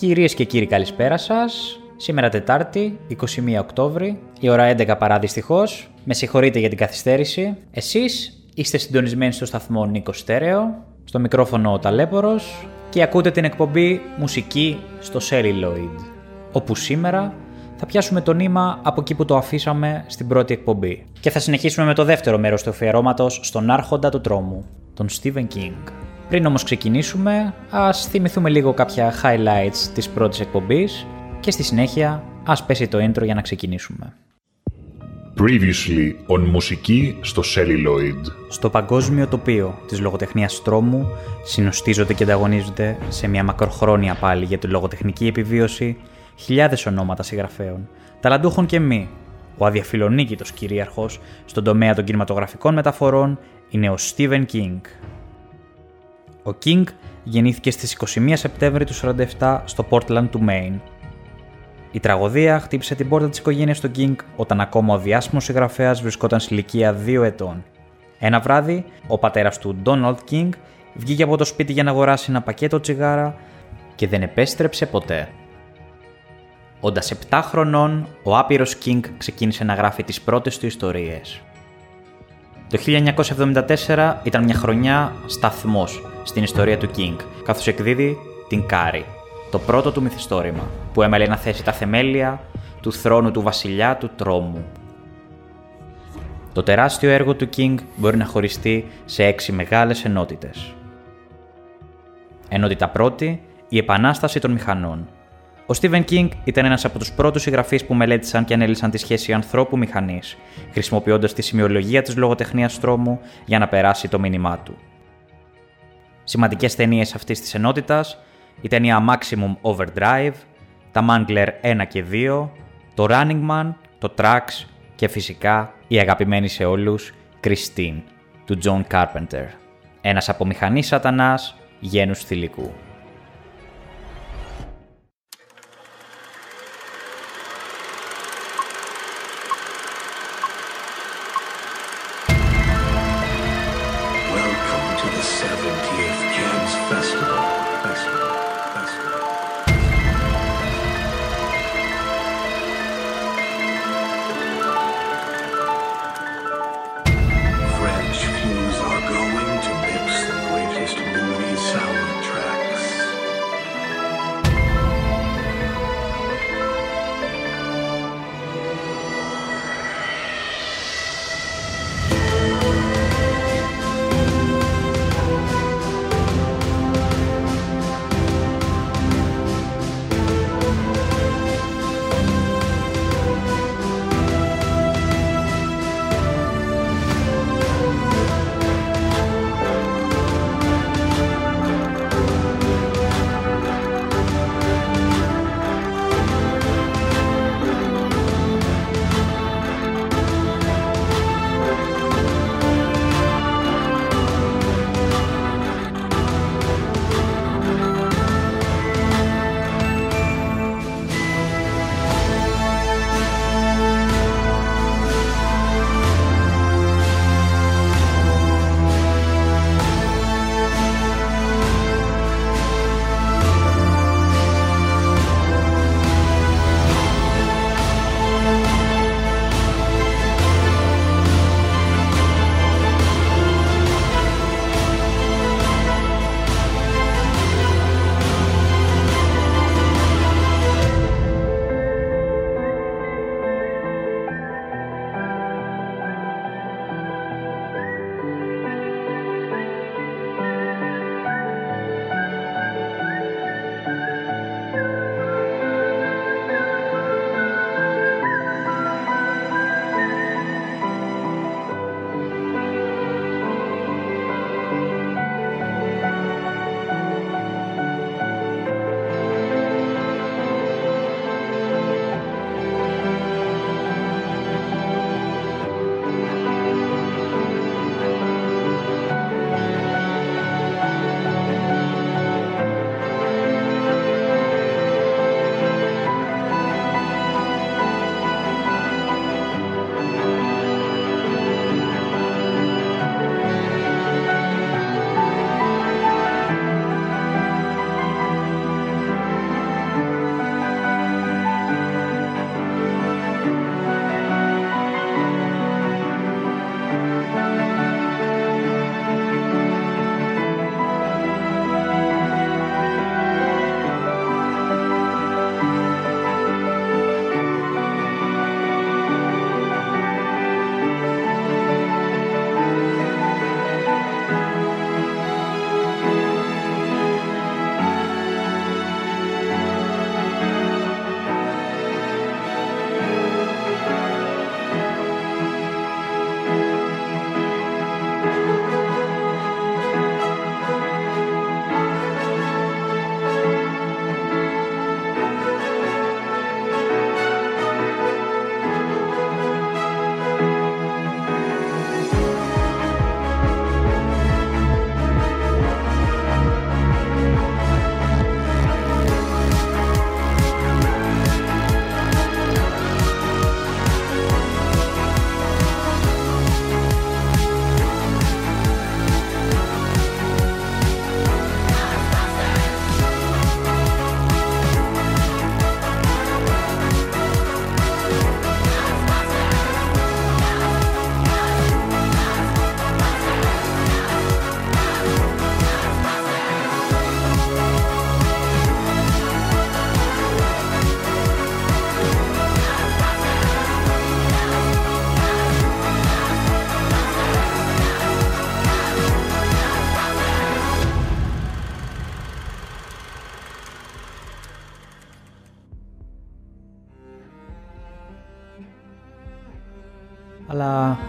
Κυρίες και κύριοι καλησπέρα σας. Σήμερα Τετάρτη, 21 Οκτώβρη, η ώρα 11 παρά δυστυχώς. Με συγχωρείτε για την καθυστέρηση. Εσείς είστε συντονισμένοι στο σταθμό Νίκο Στέρεο, στο μικρόφωνο ο Ταλέπορος και ακούτε την εκπομπή Μουσική στο Celluloid, όπου σήμερα θα πιάσουμε το νήμα από εκεί που το αφήσαμε στην πρώτη εκπομπή. Και θα συνεχίσουμε με το δεύτερο μέρος του αφιερώματος στον άρχοντα του τρόμου, τον Stephen King. Πριν όμως ξεκινήσουμε, ας θυμηθούμε λίγο κάποια highlights της πρώτης εκπομπής και στη συνέχεια ας πέσει το intro για να ξεκινήσουμε. Previously on μουσική στο Celluloid. Στο παγκόσμιο τοπίο της λογοτεχνίας τρόμου συνοστίζονται και ανταγωνίζονται σε μια μακροχρόνια πάλι για τη λογοτεχνική επιβίωση χιλιάδες ονόματα συγγραφέων, ταλαντούχων και μη. Ο αδιαφιλονίκητος κυρίαρχος στον τομέα των κινηματογραφικών μεταφορών είναι ο Stephen King. Ο King γεννήθηκε στις 21 Σεπτέμβρη του 1947 στο Portland του Maine. Η τραγωδία χτύπησε την πόρτα της οικογένειας του King όταν ακόμα ο διάσημος συγγραφέας βρισκόταν σε ηλικία 2 ετών. Ένα βράδυ, ο πατέρας του Donald King βγήκε από το σπίτι για να αγοράσει ένα πακέτο τσιγάρα και δεν επέστρεψε ποτέ. Όντας 7 χρονών, ο άπειρος King ξεκίνησε να γράφει τις πρώτες του ιστορίες. Το 1974 ήταν μια χρονιά σταθμός στην ιστορία του King, καθώς εκδίδει την Κάρι, το πρώτο του μυθιστόρημα, που έμελλε να θέσει τα θεμέλια του θρόνου του βασιλιά του τρόμου. Το τεράστιο έργο του King μπορεί να χωριστεί σε έξι μεγάλες ενότητες. Ενότητα πρώτη, η επανάσταση των μηχανών. Ο Stephen King ήταν ένας από τους πρώτους συγγραφείς που μελέτησαν και ανέλυσαν τη σχέση ανθρώπου-μηχανής, χρησιμοποιώντας τη σημειολογία της λογοτεχνίας τρόμου για να περάσει το μήνυμά του. Σημαντικές ταινίες αυτής της ενότητας η ταινία Maximum Overdrive, τα Mangler 1 και 2, το Running Man, το Tracks και φυσικά η αγαπημένη σε όλους Christine του John Carpenter. Ένας από μηχανή σατανάς γένους θηλυκού.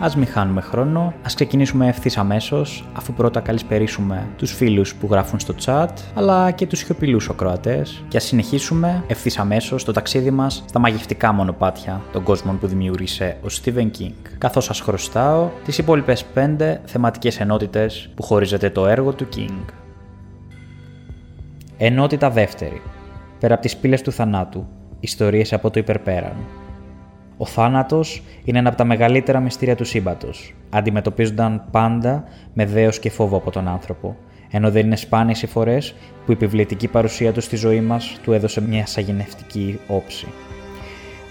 Αλλά ας μην χάνουμε χρόνο, ας ξεκινήσουμε ευθύς αμέσως, αφού πρώτα καλησπερίσουμε τους φίλους που γράφουν στο chat, αλλά και τους σιωπηλούς ακροατές και ας συνεχίσουμε ευθύς αμέσως το ταξίδι μας στα μαγευτικά μονοπάτια των κόσμων που δημιούργησε ο Stephen King, καθώς σας χρωστάω τις υπόλοιπες 5 θεματικές ενότητες που χωρίζεται το έργο του King. Ενότητα δεύτερη. Πέρα από τις πύλες του θανάτου, ιστορίες από το υπερπέραν. Ο θάνατος είναι ένα από τα μεγαλύτερα μυστήρια του σύμπαντος. Αντιμετωπίζονταν πάντα με δέος και φόβο από τον άνθρωπο, ενώ δεν είναι σπάνιες οι φορές που η επιβλητική παρουσία του στη ζωή μας του έδωσε μια σαγηνευτική όψη.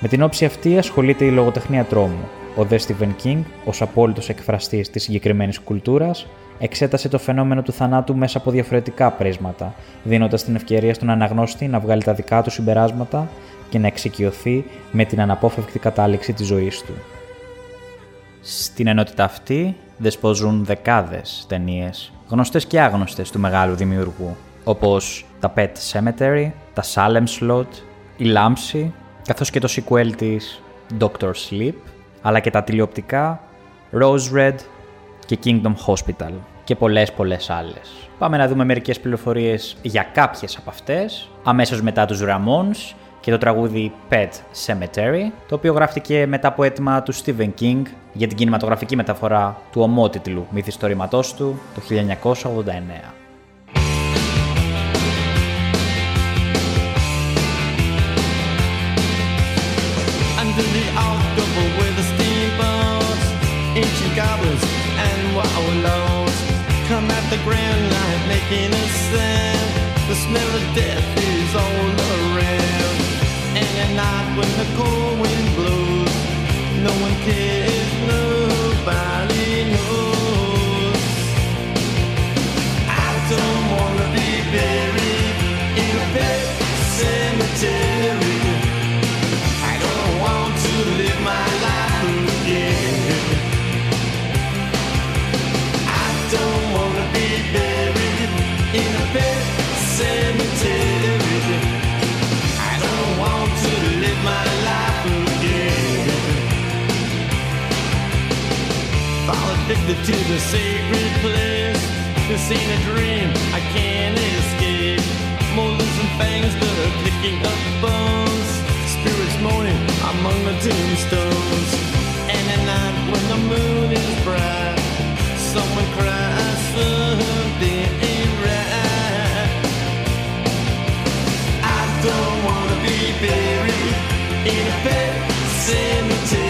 Με την όψη αυτή ασχολείται η λογοτεχνία τρόμου. Ο Δε Στίβεν Κίνγκ, ως απόλυτος εκφραστής της συγκεκριμένης κουλτούρας, εξέτασε το φαινόμενο του θανάτου μέσα από διαφορετικά πρίσματα, δίνοντας την ευκαιρία στον αναγνώστη να βγάλει τα δικά του συμπεράσματα και να εξοικειωθεί με την αναπόφευκτη κατάληξη της ζωής του. Στην ενότητα αυτή δεσποζούν δεκάδες ταινίες, γνωστές και άγνωστες του μεγάλου δημιουργού, όπως τα Pet Cemetery, τα Salem Slot, η Λάμψη, καθώς και το sequel της Doctor Sleep, αλλά και τα τηλεοπτικά Rose Red και Kingdom Hospital και πολλές πολλές άλλες. Πάμε να δούμε μερικές πληροφορίες για κάποιες από αυτές, αμέσως μετά τους Ramones και το τραγούδι Pet Cemetery, το οποίο γράφτηκε μετά από έτοιμα του Steven King για την κινηματογραφική μεταφορά του ομότιτλου μυθιστορήματός του το 1989. Night when the cold wind blows, no one cares, nobody knows. I don't wanna be buried in a pet cemetery. Fall to the sacred place. This ain't a dream, I can't escape. Molars and fangs are picking up bones. Spirits moaning among the tombstones. And at night when the moon is bright, someone cries something ain't right. I don't wanna be buried in a pet cemetery.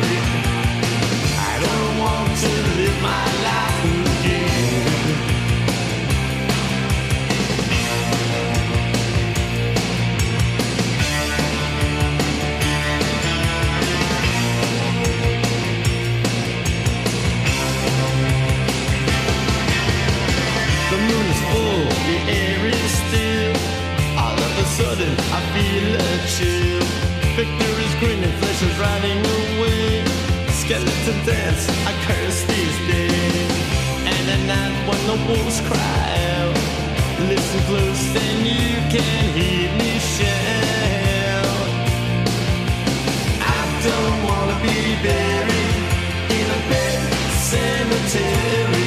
I curse these days. And at night when the wolves cry out, listen close, then you can hear me shout. I don't wanna be buried in a pet cemetery.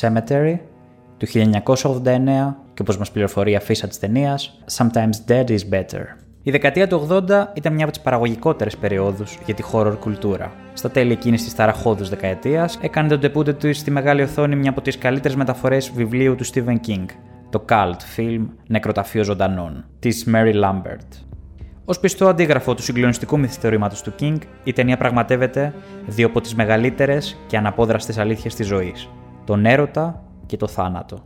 Cemetery του 1989 και όπως μας πληροφορεί η αφίσα της ταινίας Sometimes Dead is Better. Η δεκαετία του 80 ήταν μια από τις παραγωγικότερες περιόδους για τη horror κουλτούρα. Στα τέλη εκείνης της ταραχώδους δεκαετίας έκανε τον τεπούτε του στη μεγάλη οθόνη μια από τις καλύτερες μεταφορές βιβλίου του Stephen King, το cult film Νεκροταφείο Ζωντανών, της Mary Lambert. Ω πιστό αντίγραφο του συγκλονιστικού μυθιστορήματος του King, η ταινία πραγματεύεται δύο από τις μεγαλύτερες και αναπόδραστες αλήθειες της ζωής: τον έρωτα και το θάνατο.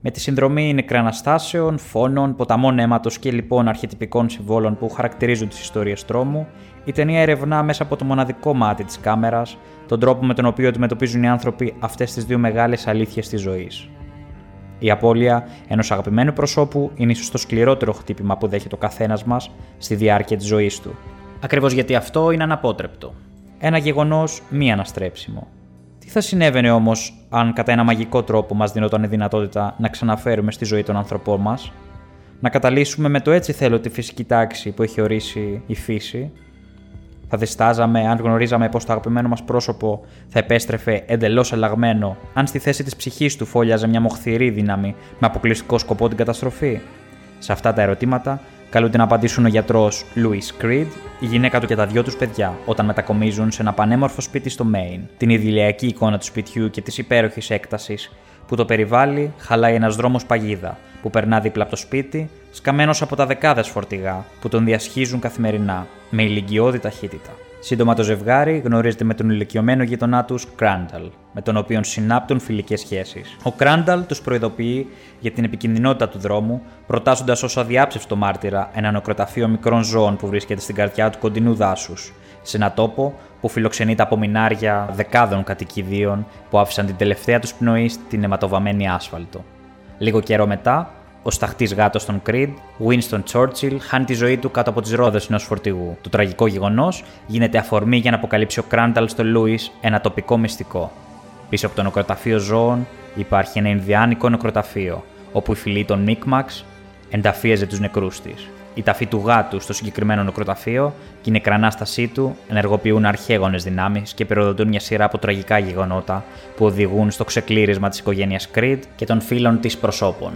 Με τη συνδρομή νεκραναστάσεων, φόνων, ποταμών αίματος και λοιπόν αρχιτυπικών συμβόλων που χαρακτηρίζουν τις ιστορίες τρόμου, η ταινία ερευνά μέσα από το μοναδικό μάτι της κάμερας τον τρόπο με τον οποίο αντιμετωπίζουν οι άνθρωποι αυτές τις δύο μεγάλες αλήθειες της ζωής. Η απώλεια ενός αγαπημένου προσώπου είναι ίσως το σκληρότερο χτύπημα που δέχεται ο καθένας μας στη διάρκεια της ζωής του. Ακριβώς γιατί αυτό είναι αναπότρεπτο. Ένα γεγονός μη αναστρέψιμο. Τι θα συνέβαινε όμως αν κατά ένα μαγικό τρόπο μας δίνονταν η δυνατότητα να ξαναφέρουμε στη ζωή των άνθρωπών μας, να καταλύσουμε με το έτσι θέλω τη φυσική τάξη που έχει ορίσει η φύση, θα διστάζαμε αν γνωρίζαμε πως το αγαπημένο μας πρόσωπο θα επέστρεφε εντελώς αλλαγμένο, αν στη θέση της ψυχής του φόλιαζε μια μοχθηρή δύναμη με αποκλειστικό σκοπό την καταστροφή; Σε αυτά τα ερωτήματα καλούνται να απαντήσουν ο γιατρός Louis Creed, η γυναίκα του και τα δυο τους παιδιά, όταν μετακομίζουν σε ένα πανέμορφο σπίτι στο Maine. Την ιδηλιακή εικόνα του σπιτιού και της υπέροχης έκτασης που το περιβάλλει χαλάει ένας δρόμος παγίδα που περνά δίπλα από το σπίτι, σκαμμένος από τα δεκάδες φορτηγά που τον διασχίζουν καθημερινά με ηλικιώδη ταχύτητα. Σύντομα το ζευγάρι γνωρίζεται με τον ηλικιωμένο γειτονά τους Κράνταλ, με τον οποίο συνάπτουν φιλικές σχέσεις. Ο Κράνταλ τους προειδοποιεί για την επικινδυνότητα του δρόμου, προτάσσοντας ως αδιάψευστο μάρτυρα ένα νοκροταφείο μικρών ζώων που βρίσκεται στην καρδιά του κοντινού δάσους, σε ένα τόπο που φιλοξενεί τα απομεινάρια δεκάδων κατοικιδίων που άφησαν την τελευταία τους πνοή στην αιματοβαμένη άσφαλτο. Λίγο καιρό μετά, ο σταχτής γάτος των Creed, Winston Churchill, χάνει τη ζωή του κάτω από τις ρόδες ενός φορτηγού. Το τραγικό γεγονός γίνεται αφορμή για να αποκαλύψει ο Κράνταλ στο Λούι ένα τοπικό μυστικό. Πίσω από το νεκροταφείο ζώων υπάρχει ένα Ινδιάνικο νεκροταφείο, όπου η φυλή των Μίκμαξ ενταφίαζε τους νεκρούς της. Η ταφή του γάτου στο συγκεκριμένο νεκροταφείο και η νεκρανάστασή του ενεργοποιούν αρχαίγονες δυνάμεις και περιοδοτούν μια σειρά από τραγικά γεγονότα που οδηγούν στο ξεκλήρισμα της οικογένειας Creed και των φίλων της προσώπων.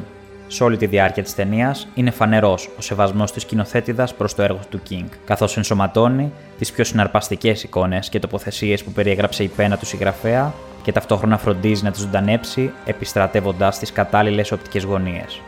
Σε όλη τη διάρκεια της ταινίας είναι φανερός ο σεβασμός της σκηνοθέτηδα προς το έργο του King, καθώς ενσωματώνει τις πιο συναρπαστικές εικόνες και τοποθεσίες που περιέγραψε η πένα του συγγραφέα και ταυτόχρονα φροντίζει να τις ζωντανέψει επιστρατεύοντα τις κατάλληλες οπτικές γωνίες.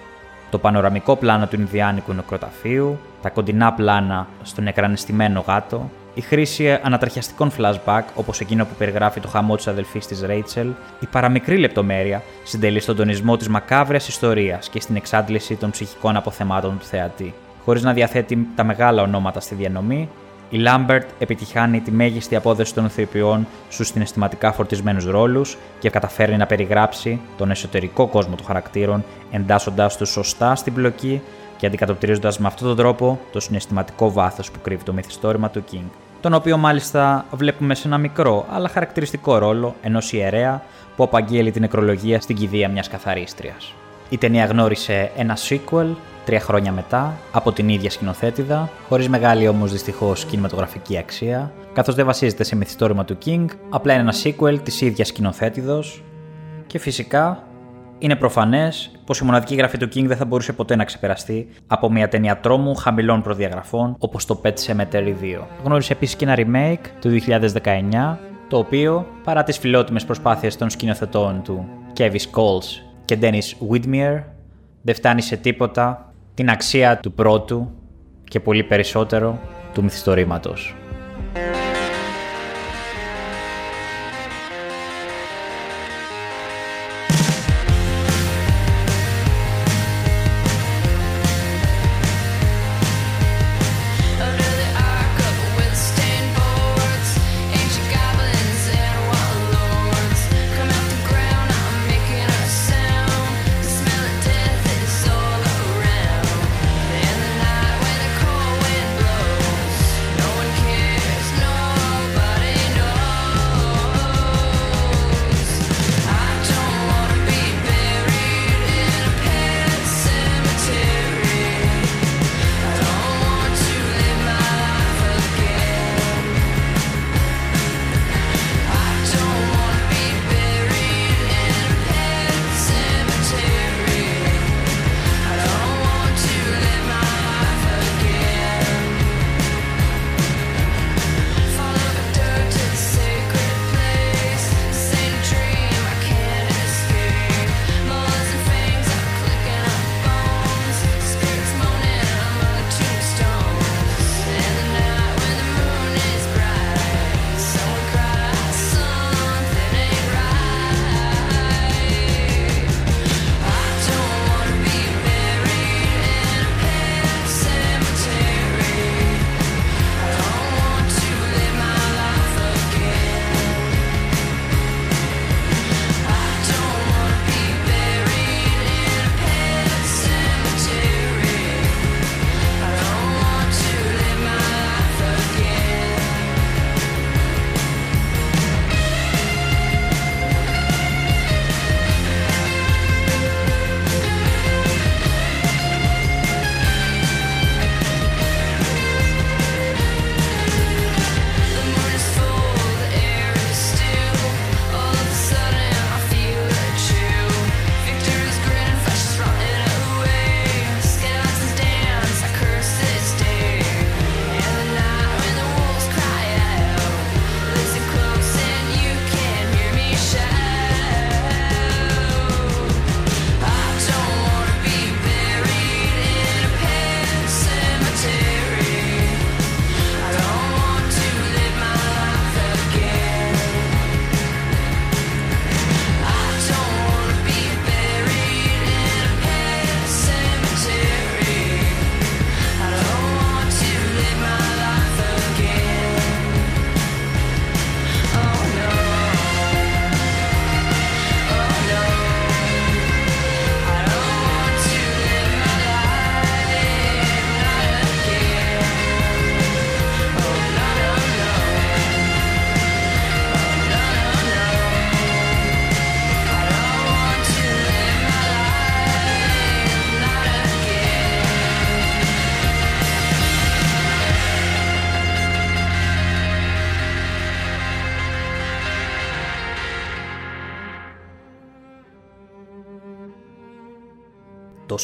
Το πανοραμικό πλάνο του Ινδιάνικου νεκροταφείου, τα κοντινά πλάνα στον εκρανιστημένο γάτο, η χρήση ανατραχιαστικών flashback όπως εκείνο που περιγράφει το χαμό της αδελφής της Ρέιτσελ, η παραμικρή λεπτομέρεια συντελεί στον τονισμό της μακάβριας ιστορίας και στην εξάντληση των ψυχικών αποθεμάτων του θεατή. Χωρίς να διαθέτει τα μεγάλα ονόματα στη διανομή, η Λάμπερτ επιτυχάνει τη μέγιστη απόδοση των ηθοποιών στους συναισθηματικά φορτισμένους ρόλους και καταφέρει να περιγράψει τον εσωτερικό κόσμο των χαρακτήρων, εντάσσοντα τους σωστά στην πλοκή και αντικατοπτρίζοντας με αυτόν τον τρόπο το συναισθηματικό βάθος που κρύβει το μυθιστόρημα του King. Τον οποίο μάλιστα βλέπουμε σε ένα μικρό αλλά χαρακτηριστικό ρόλο ενός ιερέα που απαγγέλει την νεκρολογία στην κηδεία μιας καθαρίστριας. Η ταινία γνώρισε ένα sequel τρία χρόνια μετά από την ίδια σκηνοθέτηδα, χωρίς μεγάλη όμως δυστυχώς κινηματογραφική αξία, καθώς δεν βασίζεται σε μυθιστόρημα του King, απλά είναι ένα sequel της ίδιας σκηνοθέτηδος και φυσικά είναι προφανές πως η μοναδική γραφή του King δεν θα μπορούσε ποτέ να ξεπεραστεί από μια ταινία τρόμου χαμηλών προδιαγραφών όπως το Pet Cemetery 2. Γνώρισε επίσης και ένα remake του 2019, το οποίο παρά τις φιλότιμες προσπάθειες των σκηνοθετών του Kevin Coles και Dennis Widmer, δεν φτάνει σε τίποτα την αξία του πρώτου και πολύ περισσότερο του μυθιστορήματος.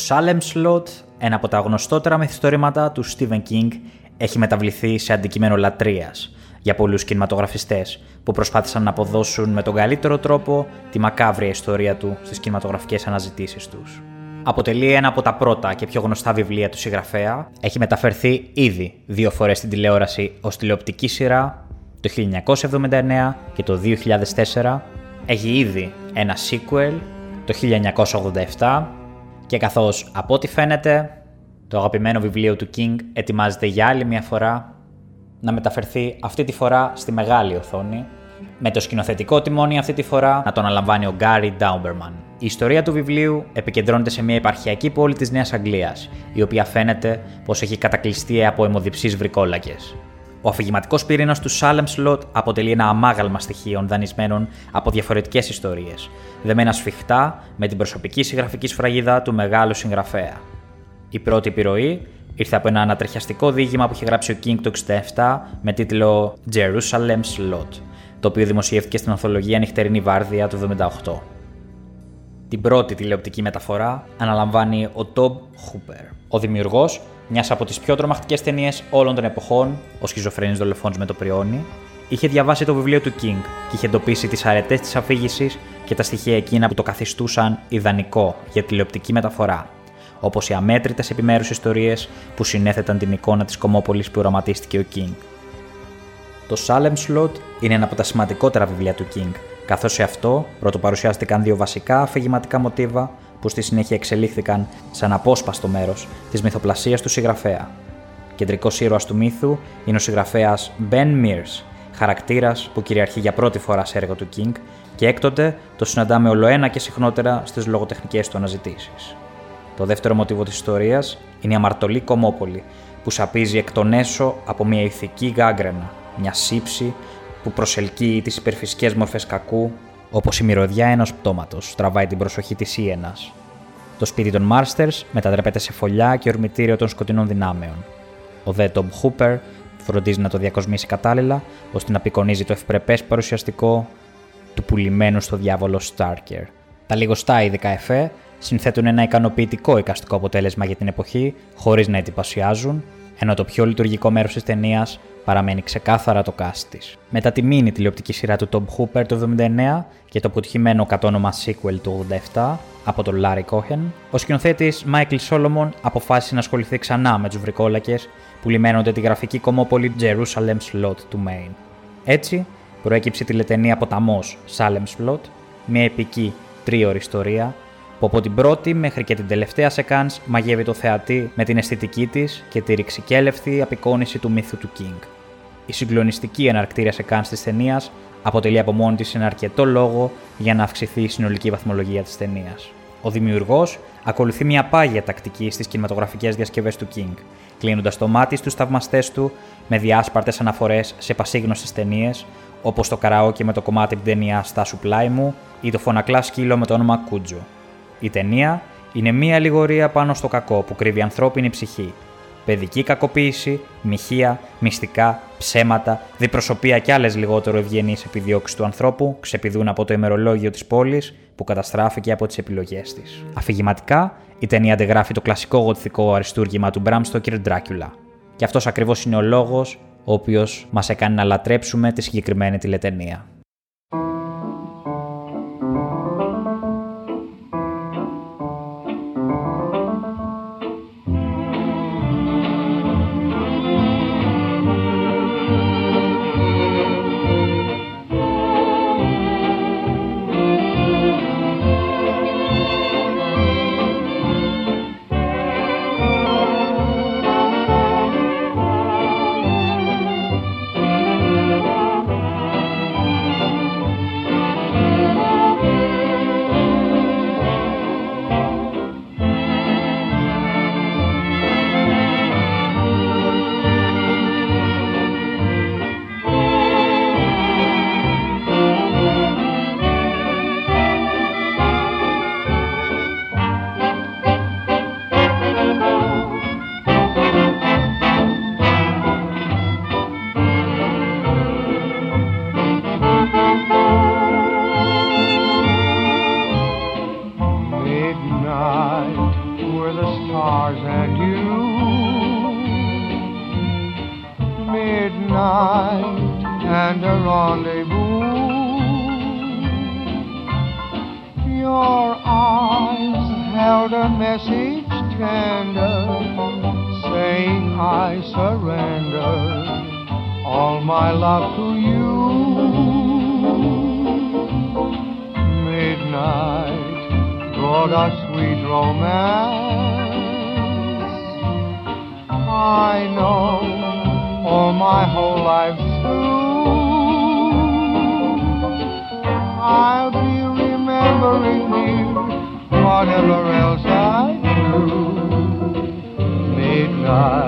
Salem Slot, ένα από τα γνωστότερα μυθιστορήματα του Stephen King, έχει μεταβληθεί σε αντικείμενο λατρείας για πολλούς κινηματογραφιστές που προσπάθησαν να αποδώσουν με τον καλύτερο τρόπο τη μακάβρια ιστορία του στις κινηματογραφικές αναζητήσεις τους. Αποτελεί ένα από τα πρώτα και πιο γνωστά βιβλία του συγγραφέα. Έχει μεταφερθεί ήδη δύο φορές στην τηλεόραση ως τηλεοπτική σειρά το 1979 και το 2004. Έχει ήδη ένα sequel το 1987 και καθώς από ό,τι φαίνεται το αγαπημένο βιβλίο του King ετοιμάζεται για άλλη μια φορά να μεταφερθεί αυτή τη φορά στη μεγάλη οθόνη, με το σκηνοθετικό τιμόνι αυτή τη φορά να τον αναλαμβάνει ο Γκάρι Ντάουμπερμαν. Η ιστορία του βιβλίου επικεντρώνεται σε μια επαρχιακή πόλη της Νέας Αγγλίας, η οποία φαίνεται πως έχει κατακλειστεί από αιμοδιψείς βρικόλακες. Ο αφηγηματικός πυρήνας του Salem Slot αποτελεί ένα αμάγαλμα στοιχείων δανεισμένων από διαφορετικές ιστορίες, δεμένα σφιχτά με την προσωπική συγγραφική σφραγίδα του μεγάλου συγγραφέα. Η πρώτη επιρροή ήρθε από ένα ανατρεχιαστικό διήγημα που είχε γράψει ο King το 67 με τίτλο Jerusalem Slot, το οποίο δημοσιεύτηκε στην ανθολογία Νυχτερινή Βάρδια του 78. Την πρώτη τηλεοπτική μεταφορά αναλαμβάνει ο Τόμπ Χούπερ, ο δημιουργός μιας από τις πιο τρομακτικές ταινίες όλων των εποχών, ο σχιζοφρενή δολοφόνος με το πριόνι, είχε διαβάσει το βιβλίο του King και είχε εντοπίσει τις αρετές της αφήγησης και τα στοιχεία εκείνα που το καθιστούσαν ιδανικό για τηλεοπτική μεταφορά, όπως οι αμέτρητες επιμέρους ιστορίες που συνέθεταν την εικόνα της Κομόπολης που οραματίστηκε ο King. Το Salem Slot είναι ένα από τα σημαντικότερα βιβλία του King, καθώς σε αυτό πρωτοπαρουσιάστηκαν δύο βασικά αφηγηματικά μοτίβα που στη συνέχεια εξελίχθηκαν σαν απόσπαστο μέρος της μυθοπλασίας του συγγραφέα. Κεντρικός ήρωας του μύθου είναι ο συγγραφέας Ben Mears, χαρακτήρας που κυριαρχεί για πρώτη φορά σε έργο του King και έκτοτε το συναντάμε ολοένα και συχνότερα στις λογοτεχνικές του αναζητήσεις. Το δεύτερο μοτίβο της ιστορίας είναι η αμαρτωλή κομμόπολη, που σαπίζει εκ των έσω από μια ηθική γκάγκρενα, μια σύψη που προσελκύει τις υπερφυσικές μορφές κακού, όπως η μυρωδιά ενός πτώματος τραβάει την προσοχή της Ιένα. Το σπίτι των Μάρστερς μετατρέπεται σε φωλιά και ορμητήριο των σκοτεινών δυνάμεων. Ο δε Τόμ Χούπερ φροντίζει να το διακοσμήσει κατάλληλα, ώστε να απεικονίζει το ευπρεπές παρουσιαστικό του πουλημένου στο διάβολο Στάρκερ. Τα λιγοστά ειδικά εφέ συνθέτουν ένα ικανοποιητικό εικαστικό αποτέλεσμα για την εποχή, χωρίς να εντυπωσιάζουν, ενώ το πιο λειτουργικό μέρος της ταινίας παραμένει ξεκάθαρα το cast της. Μετά τη μήνυ τηλεοπτική σειρά του Tom Hooper το 1979 και το αποτυχημένο κατόνομα sequel του 87 από τον Larry Cohen, ο σκηνοθέτης Michael Solomon αποφάσισε να ασχοληθεί ξανά με τους βρικόλακε που λιμένονται τη γραφική κομμόπολη Jerusalem Slot του Maine. Έτσι, προέκυψε η τηλετενία ποταμό Salem Slot, μια επική τρίωρη ιστορία που από την πρώτη μέχρι και την τελευταία σεκάνς μαγεύει το θεατή με την αισθητική της και τη ρηξικέλευθη απεικόνηση του μύθου του King. Η συγκλονιστική εναρκτήρια σεκάνς της ταινίας αποτελεί από μόνη της ένα αρκετό λόγο για να αυξηθεί η συνολική βαθμολογία της ταινίας. Ο δημιουργός ακολουθεί μια πάγια τακτική στις κινηματογραφικές διασκευές του King, κλείνοντας το μάτι στους θαυμαστές του με διάσπαρτες αναφορές σε πασίγνωστες ταινίες, όπως το καραόκι με το κομμάτι την ταινία Στάσου πλάι μου ή το φωνακλά σκύλο με το όνομα Κούτζο. Η ταινία είναι μία αλληγορία πάνω στο κακό που κρύβει η ανθρώπινη ψυχή. Παιδική κακοποίηση, μοιχεία, μυστικά, ψέματα, διπροσωπεία και άλλες λιγότερο ευγενείς επιδιώξεις του ανθρώπου ξεπηδούν από το ημερολόγιο της πόλης που καταστράφηκε από τις επιλογές της. Αφηγηματικά, η ταινία αντεγράφει το κλασικό γοτθικό αριστούργημα του Bram Stoker Dracula. Και αυτός ακριβώς είναι ο λόγος ο οποίος μας έκανε να λατρέψουμε τη συγκεκριμένη τηλετενία. Remembering you, whatever else I do. Midnight,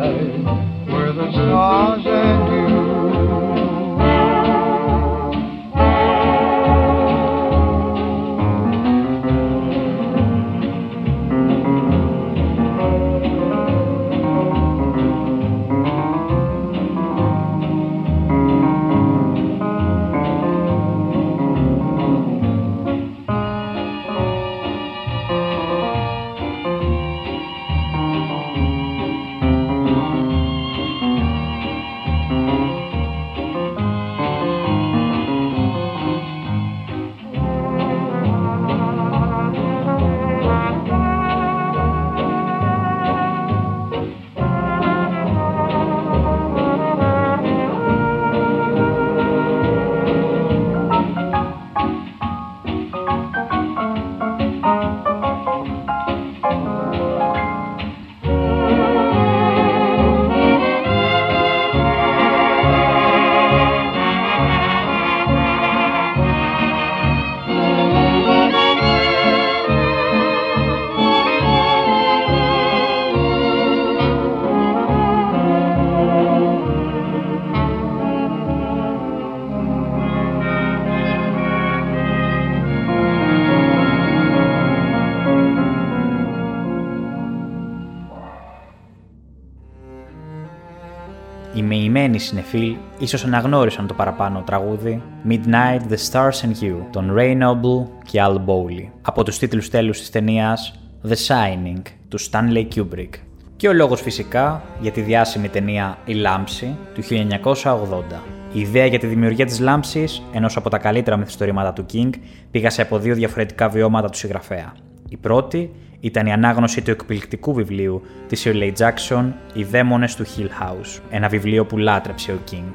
μεημένοι συνεφίλ ίσως αναγνώρισαν το παραπάνω τραγούδι Midnight, The Stars and You των Ray Noble και Al Bowley από τους τίτλους τέλους της ταινίας The Shining του Stanley Kubrick. Και ο λόγος φυσικά για τη διάσημη ταινία «Η Λάμψη» του 1980. Η ιδέα για τη δημιουργία της λάμψης, ενός από τα καλύτερα μυθιστορήματα του King, πήγασε από δύο διαφορετικά βιώματα του συγγραφέα. Η πρώτη ήταν η ανάγνωση του εκπληκτικού βιβλίου της Shirley Jackson «Οι δαίμονες του Hill House», ένα βιβλίο που λάτρεψε ο King.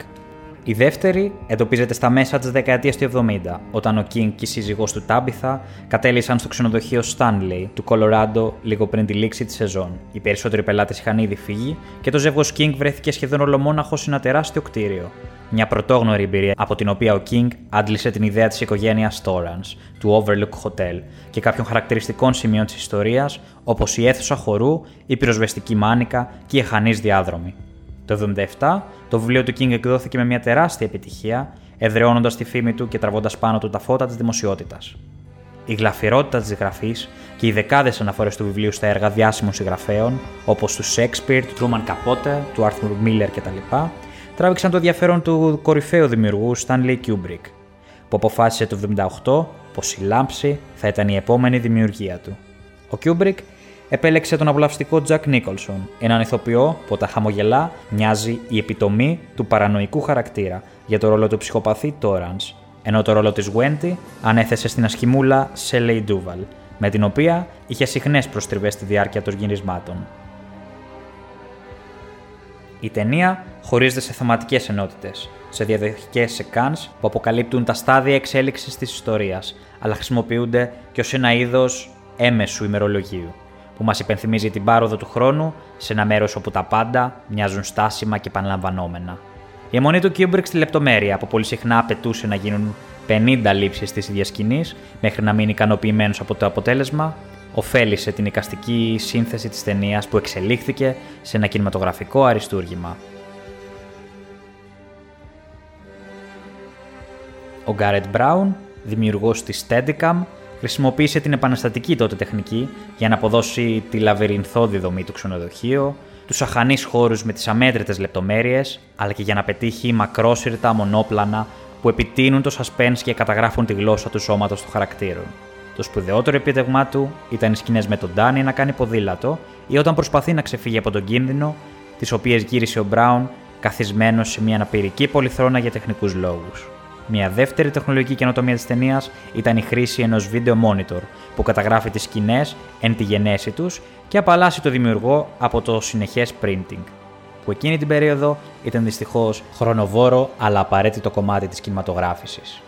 Η δεύτερη εντοπίζεται στα μέσα της δεκαετίας του 70, όταν ο King και η σύζυγός του Τάμπιθα κατέλησαν στο ξενοδοχείο Stanley του Κολοράντο λίγο πριν τη λήξη της σεζόν. Οι περισσότεροι πελάτες είχαν ήδη φύγει και το ζεύγος King βρέθηκε σχεδόν ολομόναχος σε ένα τεράστιο κτίριο. Μια πρωτόγνωρη εμπειρία από την οποία ο King άντλησε την ιδέα της οικογένειας Torrance, του Overlook Hotel και κάποιων χαρακτηριστικών σημείων της ιστορίας, όπως η αίθουσα χορού, η πυροσβεστική μάνικα και η εχανής διάδρομη. Το 1977 το βιβλίο του King εκδόθηκε με μια τεράστια επιτυχία, εδραιώνοντας τη φήμη του και τραβώντας πάνω του τα φώτα της δημοσιότητας. Η γλαφυρότητα της γραφής και οι δεκάδες αναφορές του βιβλίου στα έργα διάσημων συγγραφέων, όπως του Shakespeare, του Truman Capote, του Arthur Miller κτλ., τράβηξαν το ενδιαφέρον του κορυφαίου δημιουργού Stanley Kubrick, που αποφάσισε το 1978 πως η λάμψη θα ήταν η επόμενη δημιουργία του. Ο Kubrick επέλεξε τον απολαυστικό Jack Nicholson, έναν ηθοποιό που τα χαμογελά μοιάζει η επιτομή του παρανοϊκού χαρακτήρα για το ρόλο του ψυχοπαθή Torrance, ενώ το ρόλο της Wendy ανέθεσε στην ασχημούλα Shelley Duvall, με την οποία είχε συχνές προστριβές στη διάρκεια των γυρισμάτων. Η ταινία χωρίζεται σε θεματικές ενότητες, σε διαδοχικές σεκάνς που αποκαλύπτουν τα στάδια εξέλιξης της ιστορίας, αλλά χρησιμοποιούνται και ως ένα είδος έμεσου ημερολογίου που μας υπενθυμίζει την πάροδο του χρόνου σε ένα μέρος όπου τα πάντα μοιάζουν στάσιμα και επαναλαμβανόμενα. Η αιμονή του Kubrick στη λεπτομέρεια, που πολύ συχνά απαιτούσε να γίνουν 50 λήψεις της ίδιας σκηνής, μέχρι να μείνει ικανοποιημένος από το αποτέλεσμα, ωφέλησε την εικαστική σύνθεση της ταινίας που εξελίχθηκε σε ένα κινηματογραφικό αριστούργημα. Ο Γκάρετ Μπράουν, δημιουργός της Steadicam, χρησιμοποίησε την επαναστατική τότε τεχνική για να αποδώσει τη λαβυρινθώδη δομή του ξενοδοχείου, τους αχανείς χώρους με τις αμέτρητες λεπτομέρειες, αλλά και για να πετύχει μακρόσυρτα μονόπλανα που επιτείνουν το suspense και καταγράφουν τη γλώσσα του σώματος των χαρακτήρων. Το σπουδαιότερο επίτευγμά του ήταν οι σκηνές με τον Ντάνι να κάνει ποδήλατο ή όταν προσπαθεί να ξεφύγει από τον κίνδυνο, τις οποίες γύρισε ο Μπράουν καθισμένος σε μια αναπηρική πολυθρόνα για τεχνικούς λόγους. Μια δεύτερη τεχνολογική καινοτομία της ταινίας ήταν η χρήση ενός video monitor που καταγράφει τις σκηνές εν τη γενέση τους και απαλλάσσει το δημιουργό από το συνεχές printing, που εκείνη την περίοδο ήταν δυστυχώς χρονοβόρο αλλά απαραίτητο κομμάτι της κινηματογράφησης.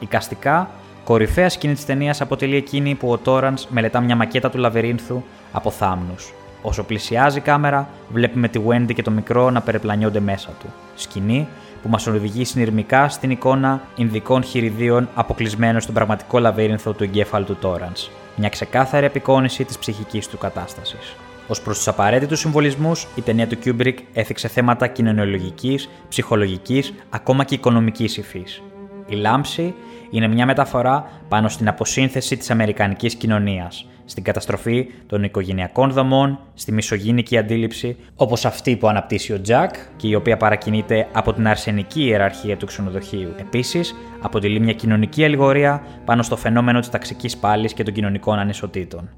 Οικαστικά, κορυφαία σκηνή της ταινίας αποτελεί εκείνη που ο Τόραν μελετά μια μακέτα του λαβυρίνθου από θάμνους. Όσο πλησιάζει η κάμερα, βλέπουμε τη Wendy και το μικρό να περιπλανιόνται μέσα του. Σκηνή που μας οδηγεί συνειρμικά στην εικόνα Ινδικών χειριδίων αποκλεισμένων στον πραγματικό λαβύρινθο του εγκέφαλου του Τόρανς. Μια ξεκάθαρη απεικόνηση της ψυχικής του κατάστασης. Ω προς τους απαραίτητους συμβολισμούς, η ταινία του Kubrick έθιξε θέματα κοινωνιολογικής, ψυχολογικής, ακόμα και οικονομικής υφής. Η λάμψη είναι μια μεταφορά πάνω στην αποσύνθεση της αμερικανικής κοινωνίας, στην καταστροφή των οικογενειακών δομών, στη μισογίνικη αντίληψη όπως αυτή που αναπτύσσει ο Τζακ και η οποία παρακινείται από την αρσενική ιεραρχία του ξενοδοχείου. Επίσης, αποτελεί μια κοινωνική αλληγορία πάνω στο φαινόμενο της ταξικής πάλης και των κοινωνικών ανισοτήτων.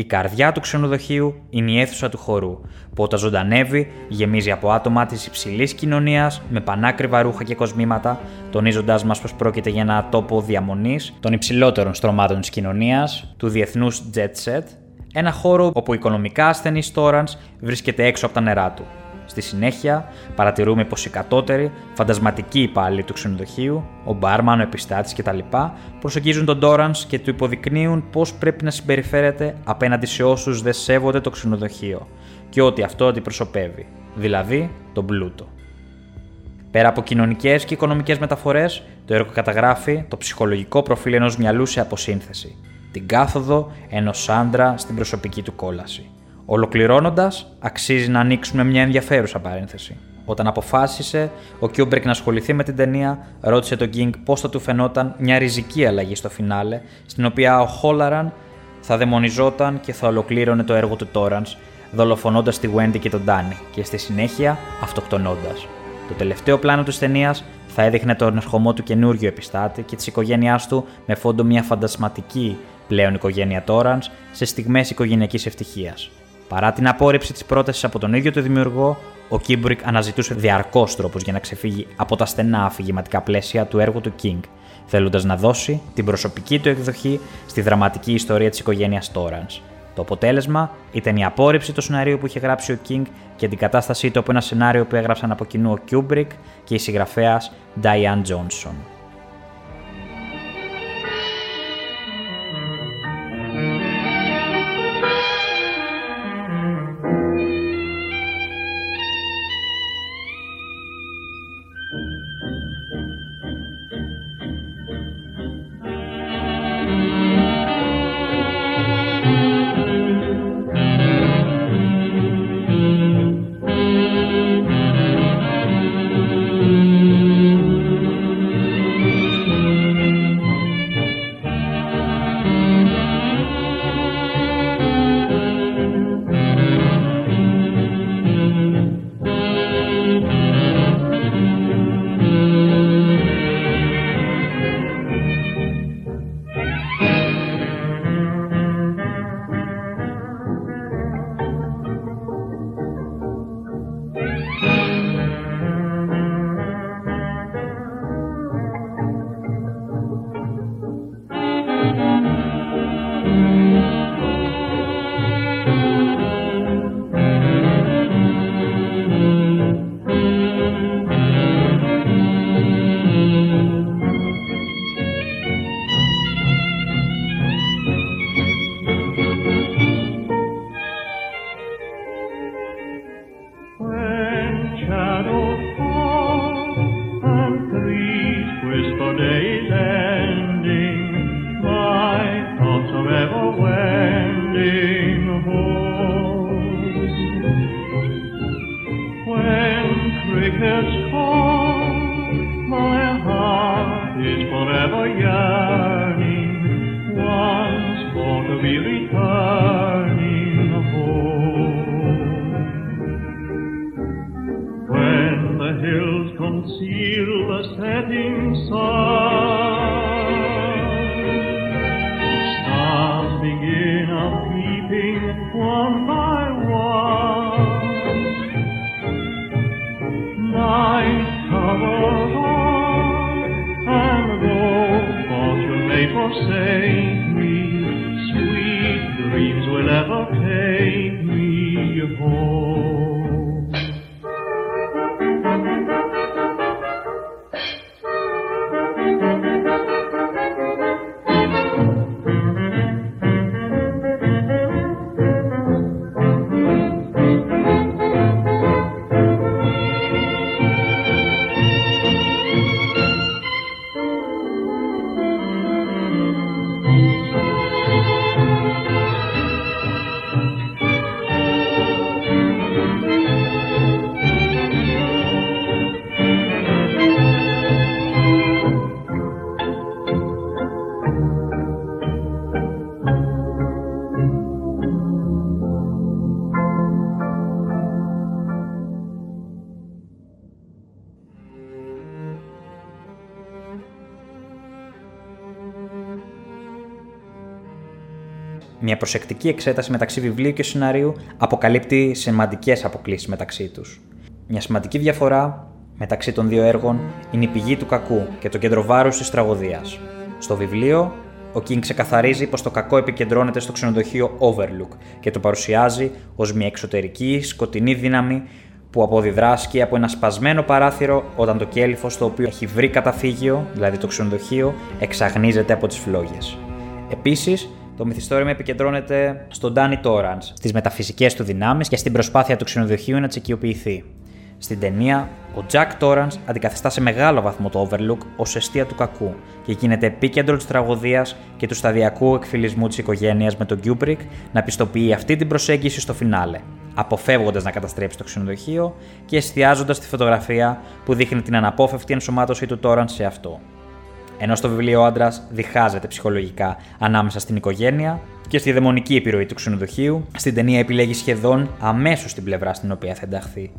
Η καρδιά του ξενοδοχείου είναι η αίθουσα του χορού, που όταν ζωντανεύει γεμίζει από άτομα της υψηλής κοινωνίας με πανάκριβα ρούχα και κοσμήματα, τονίζοντάς μας πως πρόκειται για ένα τόπο διαμονής των υψηλότερων στρωμάτων της κοινωνίας, του διεθνούς jet set, ένα χώρο όπου οικονομικά ασθενής Τόρανς βρίσκεται έξω από τα νερά του. Στη συνέχεια, παρατηρούμε πως οι κατώτεροι, φαντασματικοί υπάλληλοι του ξενοδοχείου, ο μπάρμαν, ο επιστάτης κτλ., προσεγγίζουν τον Τόρανς και του υποδεικνύουν πώ πρέπει να συμπεριφέρεται απέναντι σε όσους δεν σέβονται το ξενοδοχείο και ότι αυτό αντιπροσωπεύει, δηλαδή τον πλούτο. Πέρα από κοινωνικές και οικονομικές μεταφορές, το έργο καταγράφει το ψυχολογικό προφίλ ενός μυαλού σε αποσύνθεση, την κάθοδο ενός άντρα στην προσωπική του κόλαση. Ολοκληρώνοντας, αξίζει να ανοίξουμε μια ενδιαφέρουσα παρένθεση. Όταν αποφάσισε ο Κιούμπρικ να ασχοληθεί με την ταινία, ρώτησε τον King πώς θα του φαινόταν μια ριζική αλλαγή στο φινάλε, στην οποία ο Χόλαραν θα δαιμονιζόταν και θα ολοκλήρωνε το έργο του Τόρανς, δολοφονώντας τη Wendy και τον Ντάνι και στη συνέχεια αυτοκτονώντας. Το τελευταίο πλάνο της ταινίας θα έδειχνε τον ερχομό του καινούριου επιστάτη και της οικογένειάς του με φόντο μια φαντασματική πλέον οικογένεια Τόρανς σε στιγμές οικογενειακής ευτυχίας. Παρά την απόρριψη της πρότασης από τον ίδιο το δημιουργό, ο Κιούμπρικ αναζητούσε διαρκώς τρόπους για να ξεφύγει από τα στενά αφηγηματικά πλαίσια του έργου του King, θέλοντας να δώσει την προσωπική του εκδοχή στη δραματική ιστορία της οικογένειας Τόρανς. Το αποτέλεσμα ήταν η απόρριψη του σενάριου που είχε γράψει ο King και την αντικατάστασή του από ένα σενάριο που έγραψαν από κοινού ο Κιούμπρικ και η συγγραφέας Diane Johnson. Μια προσεκτική εξέταση μεταξύ βιβλίου και σενάριου αποκαλύπτει σημαντικές αποκλήσεις μεταξύ τους. Μια σημαντική διαφορά μεταξύ των δύο έργων είναι η πηγή του κακού και το κέντρο βάρους της τραγωδίας. Στο βιβλίο, ο King ξεκαθαρίζει πως το κακό επικεντρώνεται στο ξενοδοχείο Overlook και το παρουσιάζει ως μια εξωτερική σκοτεινή δύναμη που αποδιδράσκει από ένα σπασμένο παράθυρο όταν το κέλυφο το οποίο έχει βρει καταφύγιο, δηλαδή το ξενοδοχείο, εξαγνίζεται από τις φλόγες. Επίσης, το μυθιστόρημα επικεντρώνεται στον Ντάνι Τόραντ, στις μεταφυσικές του δυνάμεις και στην προσπάθεια του ξενοδοχείου να τσεκιοποιηθεί. Στην ταινία, ο Jack Torrance αντικαθιστά σε μεγάλο βαθμό το Overlook ως αιστεία του κακού και γίνεται επίκεντρο της τραγωδίας και του σταδιακού εκφυλισμού της οικογένειας με τον Kubrick να πιστοποιεί αυτή την προσέγγιση στο φινάλε, αποφεύγοντας να καταστρέψει το ξενοδοχείο και εστιάζοντας τη φωτογραφία που δείχνει την αναπόφευκτη ενσωμάτωση του Torrance σε αυτό. Ενώ στο βιβλίο ο άντρας διχάζεται ψυχολογικά ανάμεσα στην οικογένεια και στη δαιμονική επιρροή του ξενοδοχείου, στην ταινία επιλέγει σχεδόν αμέσως την πλευρά στην οποία θα ενταχθεί.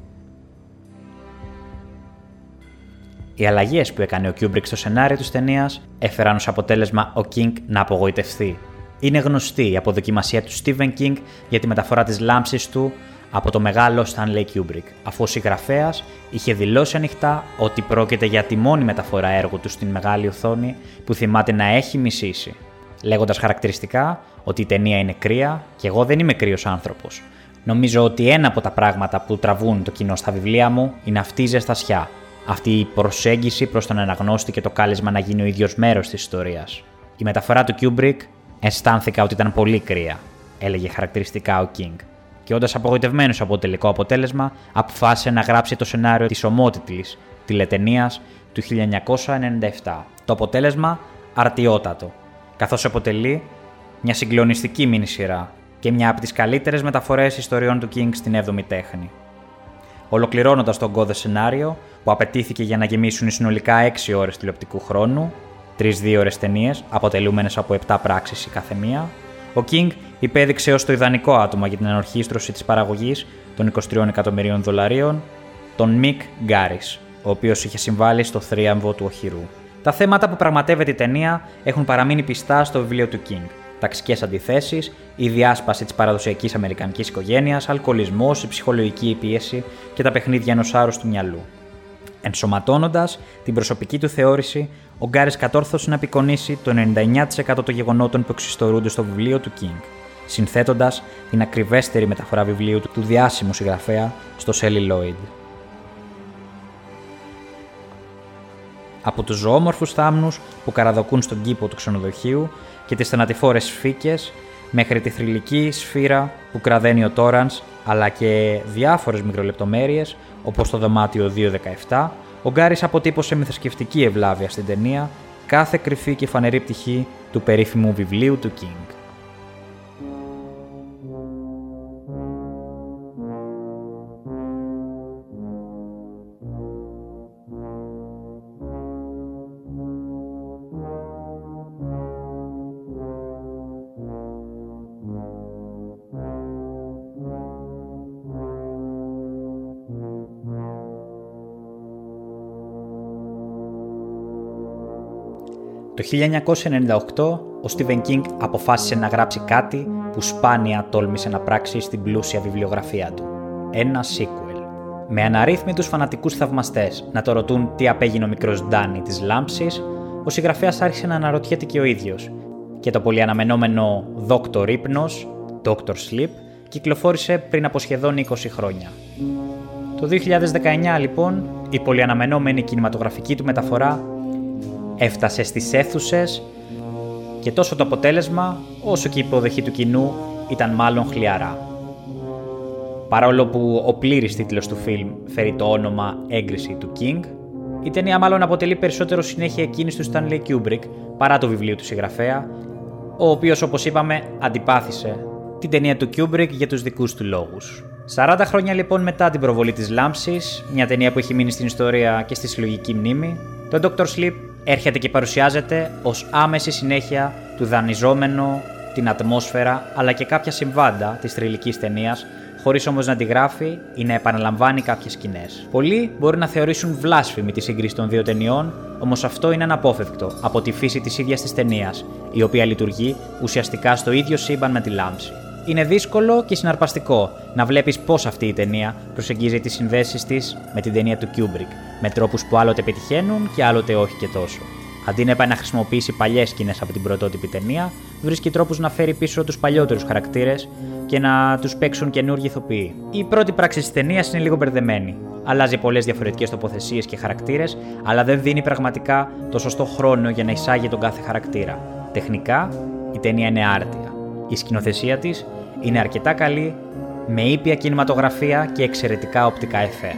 Οι αλλαγές που έκανε ο Kubrick στο σενάριο της ταινίας έφεραν ως αποτέλεσμα ο King να απογοητευτεί. Είναι γνωστή η αποδοκιμασία του Stephen King για τη μεταφορά της λάμψης του από το μεγάλο Stanley Kubrick, αφού ο συγγραφέας είχε δηλώσει ανοιχτά ότι πρόκειται για τη μόνη μεταφορά έργου του στην μεγάλη οθόνη που θυμάται να έχει μισήσει. Λέγοντας χαρακτηριστικά ότι η ταινία είναι κρύα και εγώ δεν είμαι κρύος άνθρωπος. Νομίζω ότι ένα από τα πράγματα που τραβούν το κοινό στα βιβλία μου είναι αυτή η ζεστασιά, αυτή η προσέγγιση προς τον αναγνώστη και το κάλεσμα να γίνει ο ίδιος μέρος της ιστορίας. Η μεταφορά του Kubrick αισθάνθηκα ότι ήταν πολύ κρύα, έλεγε χαρακτηριστικά ο King και όντας απογοητευμένος από το τελικό αποτέλεσμα, αποφάσισε να γράψει το σενάριο της ομότιτλης τηλετενία του 1997. Το αποτέλεσμα αρτιότατο, καθώς αποτελεί μια συγκλονιστική μήνυ σειρά και μια από τις καλύτερες μεταφορές ιστοριών του King στην 7η τέχνη. Ολοκληρώνοντας το γκώδε σενάριο, που απαιτήθηκε για να γεμίσουν οι συνολικά 6 ώρες τηλεοπτικού χρόνου, 3-2 ώρες ταινίες, αποτελούμενες από 7 πράξεις η κάθε μία, ο King υπέδειξε ως το ιδανικό άτομο για την ενορχίστρωση της παραγωγής των 23 εκατομμυρίων δολαρίων, τον Μικ Γκάρι, ο οποίος είχε συμβάλει στο θρίαμβο του οχυρού. Τα θέματα που πραγματεύεται η ταινία έχουν παραμείνει πιστά στο βιβλίο του King. Ταξικές αντιθέσεις, η διάσπαση της παραδοσιακής Αμερικανικής οικογένειας, αλκοολισμός, η ψυχολογική πίεση και τα παιχνίδια ενός άρρωστου μυαλού. Ενσωματώνοντας την προσωπική του θεώρηση, ο Γκάρι κατόρθωσε να απεικονίσει το 99% των γεγονότων που εξιστορούνται στο βιβλίο του King, συνθέτοντας την ακριβέστερη μεταφορά βιβλίου του, του διάσημου συγγραφέα στο Σέλι Λόιντ. Από τους ζωόμορφους θάμνους που καραδοκούν στον κήπο του ξενοδοχείου και τις θανατηφόρες φύκες, μέχρι τη θρηλυκή σφύρα που κραδένει ο Τόρανς, αλλά και διάφορες μικρολεπτομέρειες, όπως το δωμάτιο 217, ο Γκάρις αποτύπωσε με θρησκευτική ευλάβεια στην ταινία κάθε κρυφή και φανερή πτυχή του περίφημου βιβλίου του King. Το 1998 ο Stephen King αποφάσισε να γράψει κάτι που σπάνια τόλμησε να πράξει στην πλούσια βιβλιογραφία του. Ένα sequel. Με αναρρύθμιτους φανατικούς θαυμαστές να το ρωτούν τι απέγινε ο μικρός Ντάνι της λάμψης, ο συγγραφέας άρχισε να αναρωτιέται και ο ίδιος και το πολυαναμενόμενο Dr. Ύπνος, Dr. Sleep, κυκλοφόρησε πριν από σχεδόν 20 χρόνια. Το 2019 λοιπόν η πολυαναμενόμενη κινηματογραφική του μεταφορά έφτασε στις αίθουσες και τόσο το αποτέλεσμα όσο και η υποδοχή του κοινού ήταν μάλλον χλιαρά. Παρόλο που ο πλήρης τίτλος του φιλμ φέρει το όνομα «Έγκριση του King», η ταινία μάλλον αποτελεί περισσότερο συνέχεια εκείνης του Stanley Kubrick παρά το βιβλίο του συγγραφέα, ο οποίος όπως είπαμε αντιπάθησε την ταινία του Kubrick για τους δικούς του λόγους. 40 χρόνια λοιπόν μετά την προβολή της Λάμψης, μια ταινία που έχει μείνει στην ιστορία και στη συλλογική μνήμη, το Dr. Sleep έρχεται και παρουσιάζεται ως άμεση συνέχεια του δανειζόμενου, την ατμόσφαιρα αλλά και κάποια συμβάντα της τριλικής ταινίας, χωρίς όμως να τη γράφει ή να επαναλαμβάνει κάποιες σκηνές. Πολλοί μπορεί να θεωρήσουν βλάσφημη τη σύγκριση των δύο ταινιών, όμως αυτό είναι αναπόφευκτο από τη φύση της ίδιας της ταινίας, η οποία λειτουργεί ουσιαστικά στο ίδιο σύμπαν με τη λάμψη είναι δύσκολο και συναρπαστικό να βλέπεις πώς αυτή η ταινία προσεγγίζει τις συνδέσεις της με την ταινία του Kubrick, με τρόπους που άλλοτε πετυχαίνουν και άλλοτε όχι και τόσο. Αντί να πάει να χρησιμοποιήσει παλιές σκηνές από την πρωτότυπη ταινία, βρίσκει τρόπους να φέρει πίσω τους παλιότερους χαρακτήρες και να τους παίξουν καινούργιοι ηθοποιοί. Η πρώτη πράξη της ταινίας είναι λίγο μπερδεμένη. Αλλάζει πολλές διαφορετικές τοποθεσίες και χαρακτήρες, αλλά δεν δίνει πραγματικά το σωστό χρόνο για να εισάγει τον κάθε χαρακτήρα. Τεχνικά, η ταινία είναι άρτια. Η σκηνοθεσία της είναι αρκετά καλή, με ήπια κινηματογραφία και εξαιρετικά οπτικά εφέ.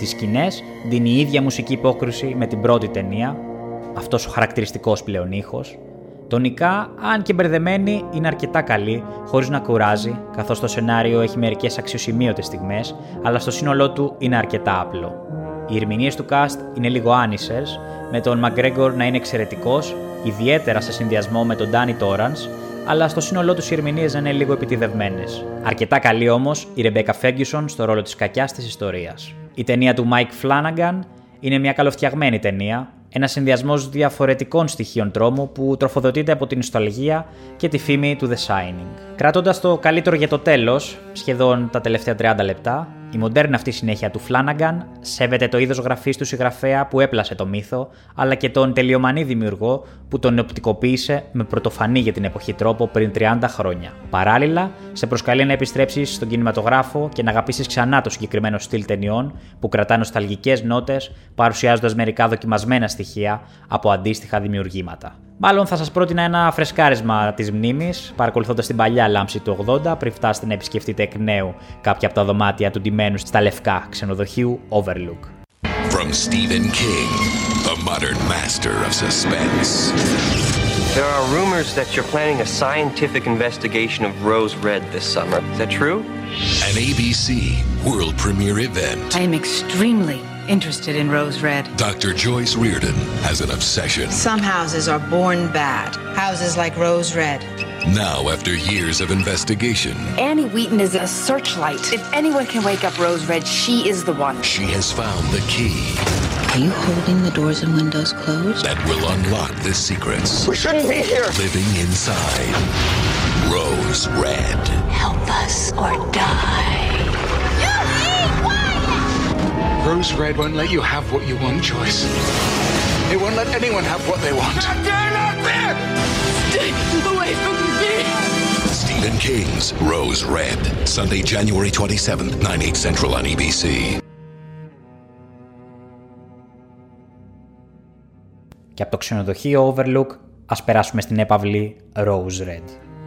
Τις σκηνές δίνει η ίδια μουσική υπόκριση με την πρώτη ταινία, αυτός ο χαρακτηριστικός πλέον ήχος. Τονικά, αν και μπερδεμένη, είναι αρκετά καλή, χωρίς να κουράζει, καθώς το σενάριο έχει μερικές αξιοσημείωτες στιγμές, αλλά στο σύνολό του είναι αρκετά απλό. Οι ερμηνείες του cast είναι λίγο άνισες, με τον McGregor να είναι εξαιρετικός, ιδιαίτερα σε συνδυασμό με τον Danny Torrance, αλλά στο σύνολό τους οι ερμηνείες να είναι λίγο επιτιδευμένες. Αρκετά καλή όμως η Ρεμπέκα Φέγγισον στο ρόλο της κακιάς της ιστορίας. Η ταινία του Mike Flanagan είναι μια καλοφτιαγμένη ταινία, ένα συνδυασμός διαφορετικών στοιχείων τρόμου που τροφοδοτείται από την νοσταλγία και τη φήμη του The Shining. Κράτοντα το καλύτερο για το τέλος, σχεδόν τα τελευταία 30 λεπτά, η μοντέρνα αυτή συνέχεια του Flanagan σέβεται το είδος γραφής του συγγραφέα που έπλασε το μύθο, αλλά και τον τελειομανή δημιουργό που τον οπτικοποίησε με πρωτοφανή για την εποχή τρόπο πριν 30 χρόνια. Παράλληλα, σε προσκαλεί να επιστρέψει στον κινηματογράφο και να αγαπήσει ξανά το συγκεκριμένο στυλ ταινιών που κρατά νοσταλγικές νότες, παρουσιάζοντας μερικά δοκιμασμένα στοιχεία από αντίστοιχα δημιουργήματα. Μάλλον θα σας πρότεινα ένα φρεσκάρισμα της μνήμης, παρακολουθώντας την παλιά λάμψη του 80, πριν φτάσετε να επισκεφτείτε εκ νέου κάποια από τα δωμάτια του ντυμένου στα λευκά ξενοδοχείου Overlook. From Stephen King, the modern master of suspense. There are rumors that you're planning a scientific investigation of Rose Red this summer. Is that true? An ABC world premiere event. I am extremely interested in Rose Red. Dr. Joyce Reardon has an obsession. Some houses are born bad. Houses like Rose Red. Now, after years of investigation, Annie Wheaton is a searchlight. If anyone can wake up Rose Red, she is the one. she has found the key Are you holding the doors and windows closed? that will unlock the secrets We shouldn't be here. living inside Rose Red. Help us or die. Rose Red won't let you have what you want, Joyce. It won't let anyone have what they want. Stay away from me! Stephen King's Rose Red. Sunday, January 27th, 9, 8 central on E ABC. Και από το ξενοδοχείο Overlook ας περάσουμε στην έπαυλη Rose Red.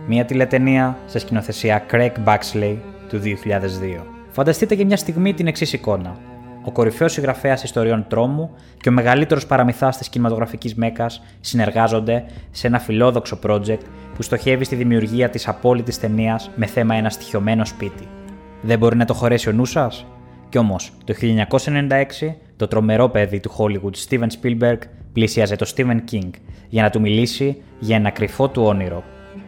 Μια τηλετενία σε σκηνοθεσία Craig Baxley του 2002. Φανταστείτε για μια στιγμή την εξή εικόνα. Ο κορυφαίος συγγραφέας ιστοριών τρόμου και ο μεγαλύτερος παραμυθά τη κινηματογραφικής Μέκας συνεργάζονται σε ένα φιλόδοξο project που στοχεύει στη δημιουργία της απόλυτης ταινίας με θέμα ένα στοιχειωμένο σπίτι. Δεν μπορεί να το χωρέσει ο νους σας; Κι όμως, το 1996, το τρομερό παιδί του Hollywood Steven Spielberg πλησίαζε το Stephen King για να του μιλήσει για ένα κρυφό του όνειρο.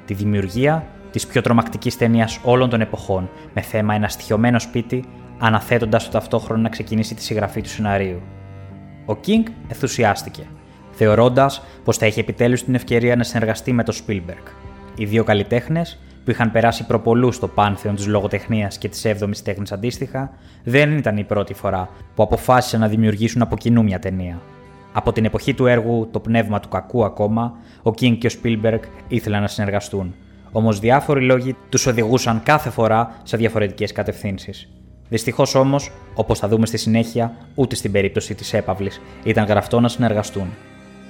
Τη δημιουργία της πιο τρομακτικής ταινίας όλων των εποχών, με θέμα ένα στοιχειωμένο σπίτι, αναθέτοντας το ταυτόχρονα να ξεκινήσει τη συγγραφή του σεναρίου. Ο King ενθουσιάστηκε, θεωρώντας πως θα είχε επιτέλους την ευκαιρία να συνεργαστεί με τον Spielberg. Οι δύο καλλιτέχνες, που είχαν περάσει προπολούς στο πάνθεον της λογοτεχνίας και της 7η τέχνης αντίστοιχα, δεν ήταν η πρώτη φορά που αποφάσισαν να δημιουργήσουν από κοινού μια ταινία. Από την εποχή του έργου Το πνεύμα του κακού ακόμα, ο King και ο Spielberg ήθελαν να συνεργαστούν. Όμως διάφοροι λόγοι τους οδηγούσαν κάθε φορά σε διαφορετικές κατευθύνσεις. Δυστυχώς όμως, όπως θα δούμε στη συνέχεια, ούτε στην περίπτωση της έπαυλης ήταν γραφτό να συνεργαστούν.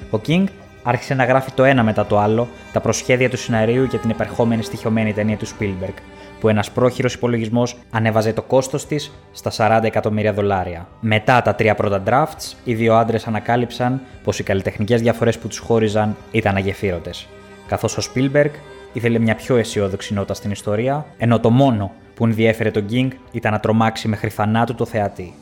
Ο King άρχισε να γράφει το ένα μετά το άλλο τα προσχέδια του σεναρίου για την επερχόμενη στοιχειωμένη ταινία του Spielberg, που ένας πρόχειρος υπολογισμός ανέβαζε το κόστος της στα 40 εκατομμύρια δολάρια. Μετά τα τρία πρώτα drafts, οι δύο άντρες ανακάλυψαν πως οι καλλιτεχνικές διαφορές που τους χώριζαν ήταν αγεφύρωτες. Καθώς ο Spielberg ήθελε μια πιο αισιόδοξη νότα στην ιστορία, ενώ το μόνο που ενδιέφερε τον King ήταν να τρομάξει μέχρι θανάτου το θεατή.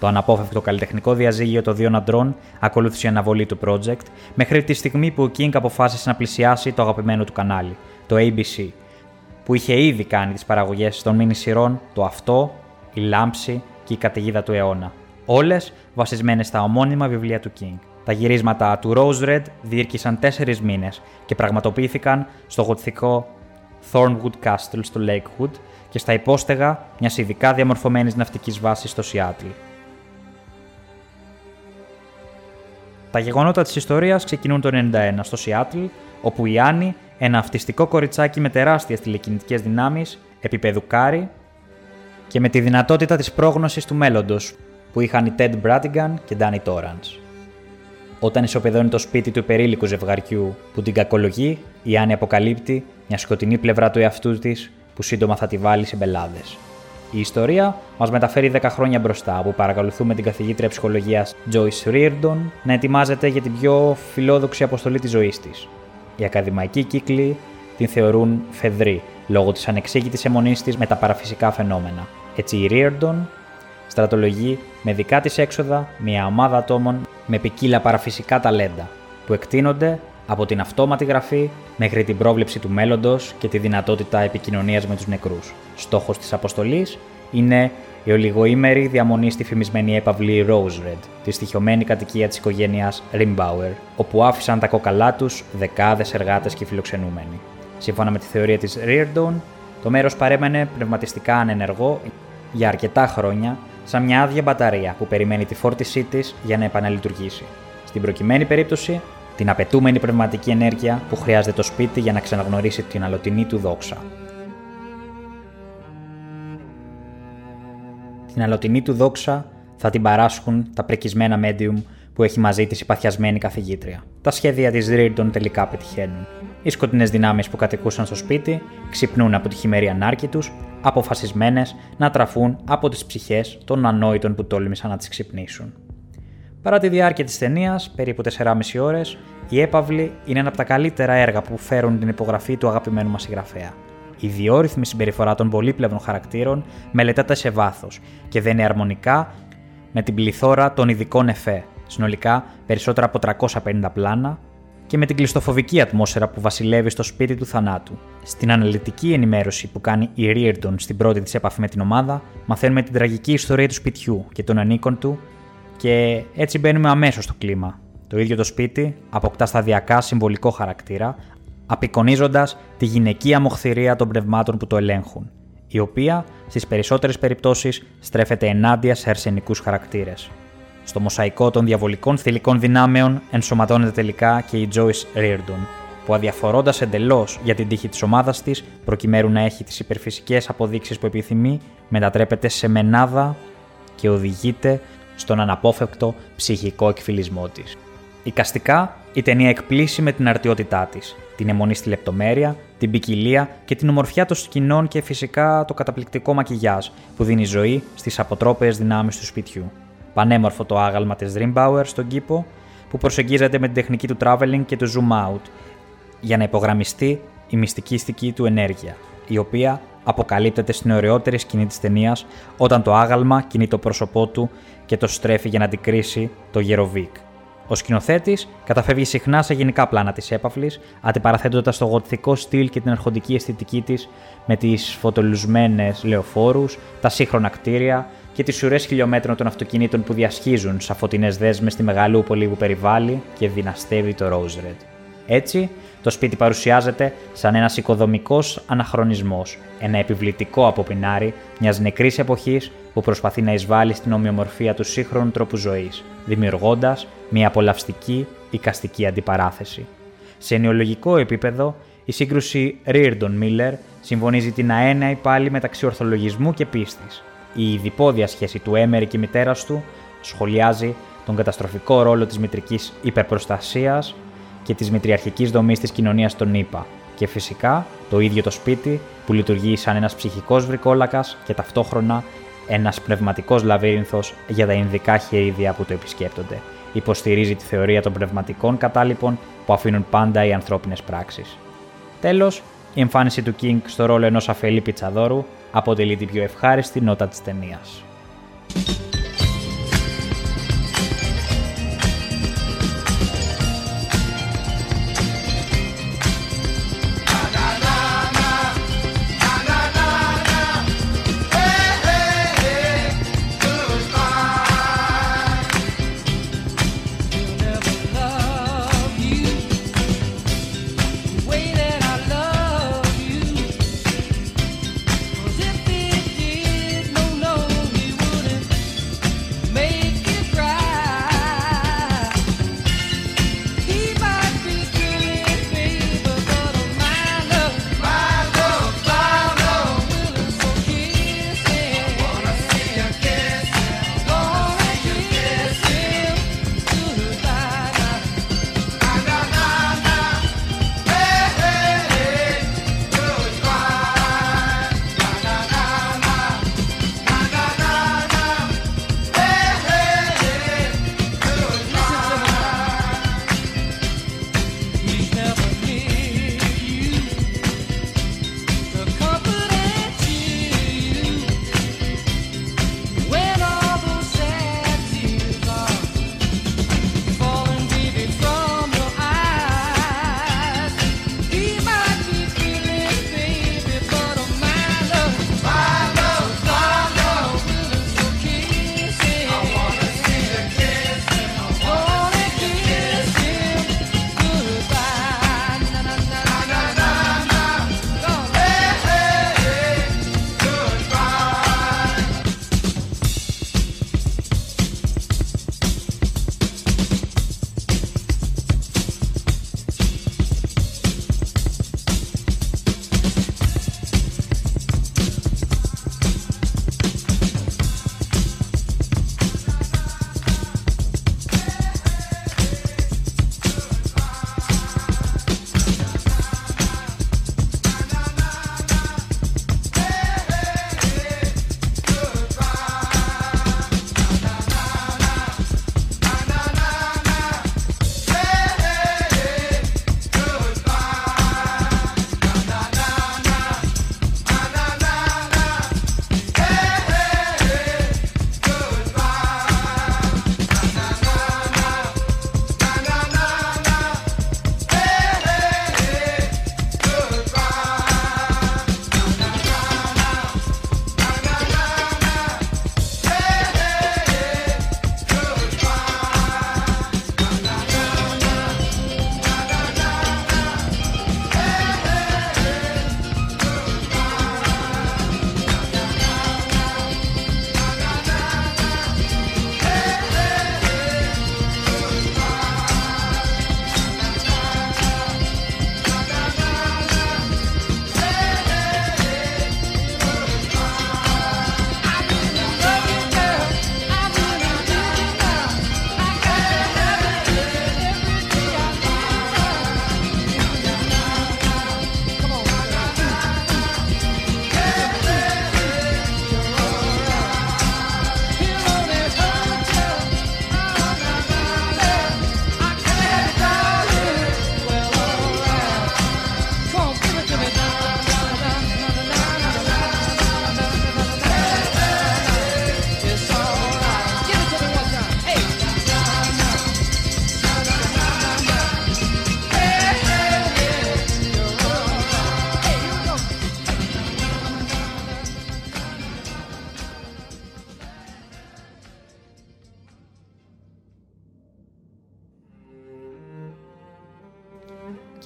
Το αναπόφευκτο καλλιτεχνικό διαζύγιο των δύο αντρών ακολούθησε η αναβολή του project μέχρι τη στιγμή που ο King αποφάσισε να πλησιάσει το αγαπημένο του κανάλι, το ABC, που είχε ήδη κάνει τις παραγωγές των μήνυ σειρών Το Αυτό, Η Λάμψη και Η Καταιγίδα του Αιώνα. Όλες βασισμένες στα ομώνυμα βιβλία του King. Τα γυρίσματα του Rose Red διήρκησαν τέσσερις μήνες και πραγματοποιήθηκαν στο γοτθικό Thornwood Castle στο Lakewood και στα υπόστεγα μιας ειδικά διαμορφωμένης ναυτικής βάσης στο Seattle. Τα γεγονότα της ιστορίας ξεκινούν το 1991 στο Seattle, όπου η Άννη, ένα αυτιστικό κοριτσάκι με τεράστιες τηλεκινητικές δυνάμεις, επιπέδου Κάρι και με τη δυνατότητα της πρόγνωσης του μέλλοντος που είχαν οι Ted Bradigan και Danny Torrance. Όταν ισοπεδώνει το σπίτι του υπερήλικου ζευγαριού που την κακολογεί, η Άννη αποκαλύπτει μια σκοτεινή πλευρά του εαυτού της που σύντομα θα τη βάλει σε μπελάδες. Η ιστορία μας μεταφέρει 10 χρόνια μπροστά, όπου παρακολουθούμε την καθηγήτρια ψυχολογίας Joyce Reardon να ετοιμάζεται για την πιο φιλόδοξη αποστολή της ζωής της. Οι ακαδημαϊκοί κύκλοι την θεωρούν φεδρή λόγω της ανεξήγητης αιμονής της με τα παραφυσικά φαινόμενα. Έτσι η Reardon στρατολογεί με δικά της έξοδα μια ομάδα ατόμων με ποικίλα παραφυσικά ταλέντα που εκτείνονται από την αυτόματη γραφή μέχρι την πρόβλεψη του μέλλοντος και τη δυνατότητα επικοινωνίας με τους νεκρούς. Στόχος της αποστολής είναι η ολιγοήμερη διαμονή στη φημισμένη έπαυλη Rose Red, τη στοιχειωμένη κατοικία της οικογένειας Rimbauer, όπου άφησαν τα κόκαλά τους δεκάδες εργάτες και φιλοξενούμενοι. Σύμφωνα με τη θεωρία της Reardon, το μέρος παρέμενε πνευματιστικά ανενεργό για αρκετά χρόνια, σαν μια άδεια μπαταρία που περιμένει τη φόρτισή της για να επαναλειτουργήσει. Στην προκειμένη περίπτωση, την απαιτούμενη πνευματική ενέργεια που χρειάζεται το σπίτι για να ξαναγνωρίσει την αλωτινή του δόξα. Την αλωτινή του δόξα θα την παράσχουν τα πρεκισμένα medium που έχει μαζί της η παθιασμένη καθηγήτρια. Τα σχέδια της Reardon τελικά πετυχαίνουν. Οι σκοτεινές δυνάμεις που κατοικούσαν στο σπίτι ξυπνούν από τη χειμερή ανάρκη τους, αποφασισμένες να τραφούν από τις ψυχές των ανόητων που τόλμησαν να τις ξυπνήσουν. Παρά τη διάρκεια της ταινίας, περίπου 4,5 ώρες, η Έπαυλη είναι ένα από τα καλύτερα έργα που φέρουν την υπογραφή του αγαπημένου μας συγγραφέα. Η διόρυθμη συμπεριφορά των πολύπλευρων χαρακτήρων μελετάται σε βάθος και δεν είναι αρμονικά με την πληθώρα των ειδικών εφέ, συνολικά περισσότερα από 350 πλάνα, και με την κλειστοφοβική ατμόσφαιρα που βασιλεύει στο σπίτι του θανάτου. Στην αναλυτική ενημέρωση που κάνει η Reardon στην πρώτη της επαφή με την ομάδα, μαθαίνουμε την τραγική ιστορία του σπιτιού και των ανήκων του και έτσι μπαίνουμε αμέσως στο κλίμα. Το ίδιο το σπίτι αποκτά σταδιακά συμβολικό χαρακτήρα, απεικονίζοντας τη γυναικεία μοχθηρία των πνευμάτων που το ελέγχουν, η οποία στις περισσότερες περιπτώσεις στρέφεται ενάντια σε αρσενικούς χαρακτήρες. Στο μοσαϊκό των διαβολικών θηλυκών δυνάμεων ενσωματώνεται τελικά και η Joyce Reardon, που αδιαφορώντας εντελώς για την τύχη της ομάδας της, προκειμένου να έχει τις υπερφυσικές αποδείξεις που επιθυμεί, μετατρέπεται σε μενάδα και οδηγείται στον αναπόφευκτο ψυχικό εκφυλισμό της. Οικαστικά, η ταινία εκπλήσει με την αρτιότητά της, την αιμονή στη λεπτομέρεια, την ποικιλία και την ομορφιά των σκηνών και φυσικά το καταπληκτικό μακιγιάζ που δίνει ζωή στις αποτρόπαιες δυνάμεις του σπιτιού. Πανέμορφο το άγαλμα της Dreambauer στον κήπο που προσεγγίζεται με την τεχνική του traveling και του zoom out για να υπογραμμιστεί η μυστικιστική του ενέργεια, η οποία αποκαλύπτεται στην ωραιότερη σκηνή της ταινίας όταν το άγαλμα κινεί το πρόσωπό του και το στρέφει για να αντικρίσει το Γεροβίκ. Ο σκηνοθέτης καταφεύγει συχνά σε γενικά πλάνα της έπαυλης, αντιπαραθέτοντας το γοτθικό στυλ και την αρχοντική αισθητική της με τις φωτολουσμένες λεωφόρους, τα σύγχρονα κτίρια και τις ουρές χιλιόμετρων των αυτοκινήτων που διασχίζουν σαν φωτεινές δέσμες στη μεγαλούπολη που περιβάλλει και δυναστεύει το Rose Red. Έτσι, το σπίτι παρουσιάζεται σαν ένας οικοδομικός αναχρονισμός, ένα επιβλητικό αποπινάρι μιας νεκρής εποχής που προσπαθεί να εισβάλλει στην ομοιομορφία του σύγχρονου τρόπου ζωής, δημιουργώντας μια απολαυστική οικαστική αντιπαράθεση. Σε νεολογικό επίπεδο, η σύγκρουση Reardon-Miller συμφωνίζει την αέναη πάλι μεταξύ ορθολογισμού και πίστης. Η διπόδια σχέση του Έμερη και μητέρας του σχολιάζει τον καταστροφικό ρόλο της μητρικής υπερπροστασίας και της μητριαρχικής δομής της κοινωνίας των ΗΠΑ και φυσικά το ίδιο το σπίτι που λειτουργεί σαν ένας ψυχικός βρικόλακας και ταυτόχρονα ένας πνευματικός λαβύρινθος για τα ινδικά χερίδια που το επισκέπτονται. Υποστηρίζει τη θεωρία των πνευματικών κατάλοιπων που αφήνουν πάντα οι ανθρώπινες πράξεις. Τέλος, η εμφάνιση του King στο ρόλο ενός αφελή πιτσαδόρου αποτελεί την πιο ευχάριστη νότα της ταινίας.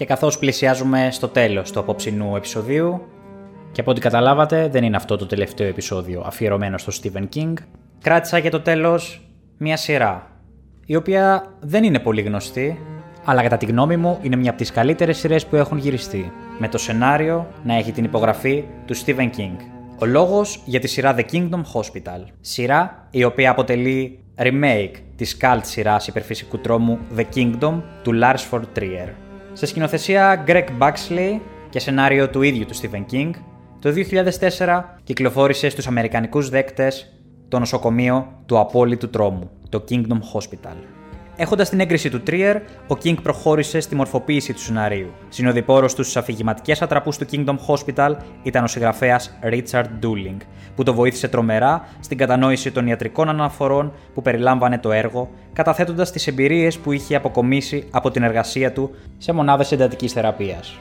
Καθώς πλησιάζουμε στο τέλος του απόψινού επεισοδίου, και από ό,τι καταλάβατε δεν είναι αυτό το τελευταίο επεισόδιο αφιερωμένο στο Stephen King, κράτησα για το τέλος μια σειρά, η οποία δεν είναι πολύ γνωστή, αλλά κατά τη γνώμη μου είναι μια από τις καλύτερες σειρές που έχουν γυριστεί, με το σενάριο να έχει την υπογραφή του Stephen King. Ο λόγος για τη σειρά The Kingdom Hospital, σειρά η οποία αποτελεί remake της cult σειράς υπερφυσικού τρόμου The Kingdom του Lars Ford Trier. Σε σκηνοθεσία Greg Baxley και σενάριο του ίδιου του Stephen King, το 2004 κυκλοφόρησε στους αμερικανικούς δέκτες το νοσοκομείο του απόλυτου τρόμου, το Kingdom Hospital. Έχοντας την έγκριση του Τρίερ, ο King προχώρησε στη μορφοποίηση του σενάριου. Συνοδοιπόρος τους στου αφηγηματικές ατραπούς του Kingdom Hospital ήταν ο συγγραφέας Richard Dooling, που το βοήθησε τρομερά στην κατανόηση των ιατρικών αναφορών που περιλάμβανε το έργο, καταθέτοντας τις εμπειρίες που είχε αποκομίσει από την εργασία του σε μονάδες εντατικής θεραπείας.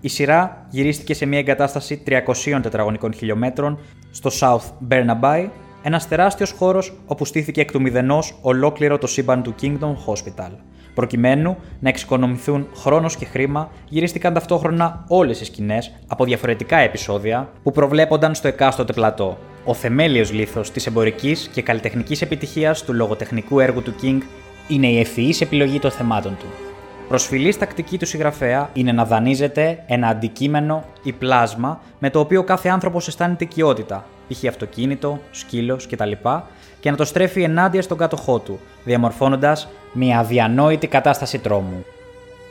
Η σειρά γυρίστηκε σε μια εγκατάσταση 300 τετραγωνικών χιλιόμετρων στο South Burnaby, ένας τεράστιος χώρος όπου στήθηκε εκ του μηδενός ολόκληρο το σύμπαν του Kingdom Hospital. Προκειμένου να εξοικονομηθούν χρόνος και χρήμα, γυρίστηκαν ταυτόχρονα όλες οι σκηνές από διαφορετικά επεισόδια που προβλέπονταν στο εκάστοτε πλατό. Ο θεμέλιος λήθο της εμπορικής και καλλιτεχνικής επιτυχίας του λογοτεχνικού έργου του King είναι η ευφυής επιλογή των θεμάτων του. Προσφυλής τακτική του συγγραφέα είναι να δανείζεται ένα αντικείμενο ή πλάσμα με το οποίο κάθε άνθρωπος αισθάνεται οικειότητα, π.χ. αυτοκίνητο, σκύλος κτλ. και να το στρέφει ενάντια στον κάτοχό του, διαμορφώνοντας μια αδιανόητη κατάσταση τρόμου.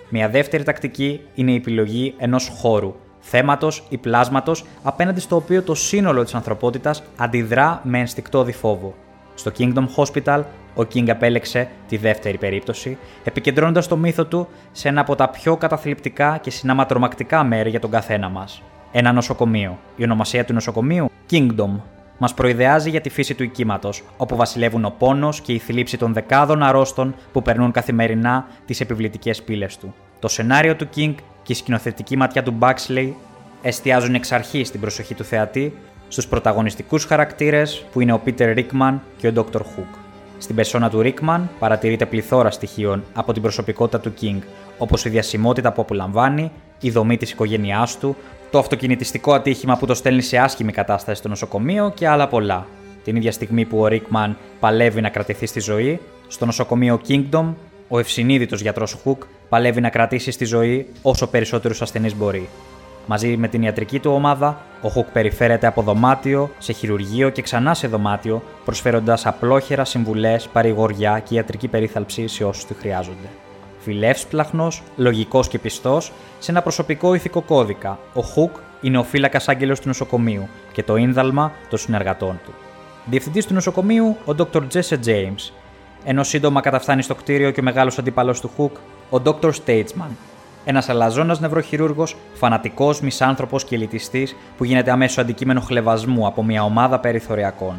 Μια δεύτερη τακτική είναι η επιλογή ενός χώρου, θέματος ή πλάσματος απέναντι στο οποίο το σύνολο της ανθρωπότητας αντιδρά με ενστικτόδη φόβο. Στο Kingdom Hospital, ο King απέλεξε τη δεύτερη περίπτωση, επικεντρώνοντας το μύθο του σε ένα από τα πιο καταθλιπτικά και συνάμα τρομακτικά μέρη για τον καθένα μας. Ένα νοσοκομείο. Η ονομασία του νοσοκομείου Kingdom. Μας προειδεάζει για τη φύση του οικήματος, όπου βασιλεύουν ο πόνος και η θλίψη των δεκάδων αρρώστων που περνούν καθημερινά τις επιβλητικές πύλες του. Το σενάριο του King και η σκηνοθετική ματιά του Baxley εστιάζουν εξ αρχής την προσοχή του θεατή στους πρωταγωνιστικούς χαρακτήρες που είναι ο Peter Rickman και ο Dr. Hook. Στην περσόνα του Rickman παρατηρείται πληθώρα στοιχείων από την προσωπικότητα του King, όπως η διασημότητα που απολαμβάνει, η δομή της οικογένειάς του, το αυτοκινητιστικό ατύχημα που το στέλνει σε άσχημη κατάσταση στο νοσοκομείο και άλλα πολλά. Την ίδια στιγμή που ο Rickman παλεύει να κρατηθεί στη ζωή, στο νοσοκομείο Kingdom, ο ευσυνείδητος γιατρός Hook παλεύει να κρατήσει στη ζωή όσο περισσότερους ασθενείς μπορεί. Μαζί με την ιατρική του ομάδα, ο Χουκ περιφέρεται από δωμάτιο σε χειρουργείο και ξανά σε δωμάτιο, προσφέροντας απλόχερα συμβουλές, παρηγοριά και ιατρική περίθαλψη σε όσους τη χρειάζονται. Φιλεύσπλαχνο, λογικός και πιστός, σε ένα προσωπικό ηθικό κώδικα, ο Χουκ είναι ο φύλακας άγγελος του νοσοκομείου και το ίνδαλμα των συνεργατών του. Διευθυντής του νοσοκομείου, ο Dr. Jesse James, ενώ σύντομα καταφθάνει στο κτίριο και ο μεγάλος αντίπαλο του Χουκ, ο Dr. Statesman, ένας αλαζόνας νευροχειρούργος, φανατικός, μισάνθρωπος και ελιτιστής που γίνεται αμέσως αντικείμενο χλεβασμού από μια ομάδα περιθωριακών.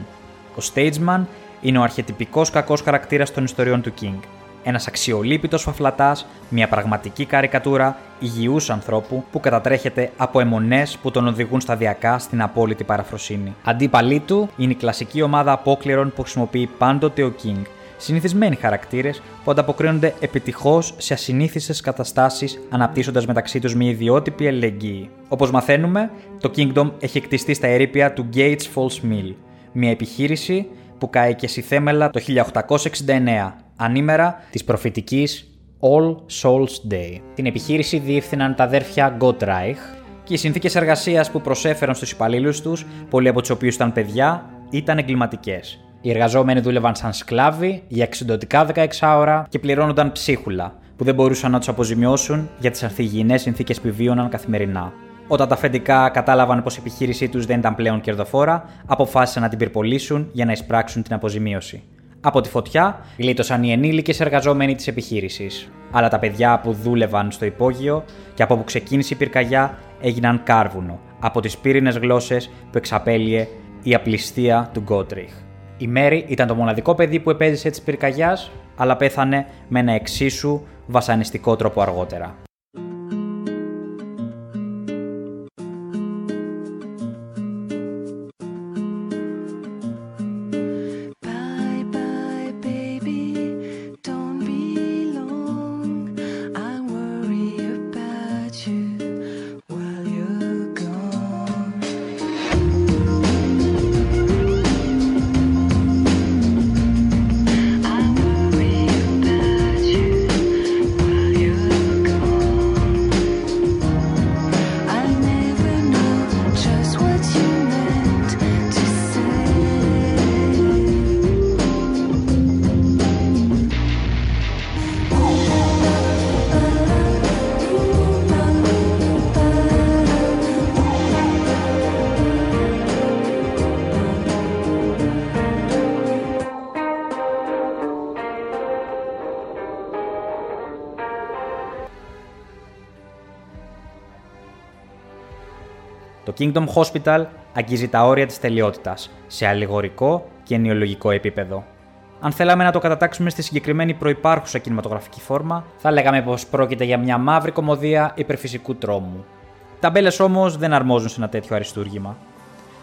Ο Stageman είναι ο αρχιετυπικός κακός χαρακτήρας των ιστοριών του King. Ένας αξιολύπητος φαφλατάς, μια πραγματική καρικατούρα υγιούς ανθρώπου που κατατρέχεται από αιμονές που τον οδηγούν σταδιακά στην απόλυτη παραφροσύνη. Αντίπαλή του είναι η κλασική ομάδα απόκληρων που χρησιμοποιεί πάντοτε ο King, συνηθισμένοι χαρακτήρες που ανταποκρίνονται επιτυχώς σε ασυνήθιστες καταστάσεις, αναπτύσσοντας μεταξύ τους μια ιδιότυπη αλληλεγγύη. Όπως μαθαίνουμε, το Kingdom έχει εκτιστεί στα ερήπια του Gates Falls Mill, μια επιχείρηση που καήκε στη θέμελα το 1869, ανήμερα της προφητικής All Souls Day. Την επιχείρηση διεύθυναν τα αδέρφια Gottreich και οι συνθήκες εργασίας που προσέφεραν στους υπαλλήλους τους, πολλοί από τους οποίους ήταν παιδιά, ήταν εγκληματικές. Οι εργαζόμενοι δούλευαν σαν σκλάβοι για εξοντοτικά 16 ώρα και πληρώνονταν ψίχουλα, που δεν μπορούσαν να τους αποζημιώσουν για τις ανθυγιεινέ συνθήκες που βίωναν καθημερινά. Όταν τα αφεντικά κατάλαβαν πως η επιχείρησή τους δεν ήταν πλέον κερδοφόρα, αποφάσισαν να την πυρπολίσουν για να εισπράξουν την αποζημίωση. Από τη φωτιά γλίτωσαν οι ενήλικες εργαζόμενοι της επιχείρησης. Αλλά τα παιδιά που δούλευαν στο υπόγειο και από όπου ξεκίνησε η πυρκαγιά έγιναν κάρβουνο από τις πύρινες γλώσσες που εξαπέλυε η απληστία του Γκότριχ. Η Μέρη ήταν το μοναδικό παιδί που επέζησε τη πυρκαγιάς, αλλά πέθανε με ένα εξίσου βασανιστικό τρόπο αργότερα. Kingdom Hospital αγγίζει τα όρια της τελειότητας, σε αλληγορικό και ενοιολογικό επίπεδο. Αν θέλαμε να το κατατάξουμε στη συγκεκριμένη προϋπάρχουσα κινηματογραφική φόρμα, θα λέγαμε πως πρόκειται για μια μαύρη κομμωδία υπερφυσικού τρόμου. Τα μπέλε όμως δεν αρμόζουν σε ένα τέτοιο αριστούργημα.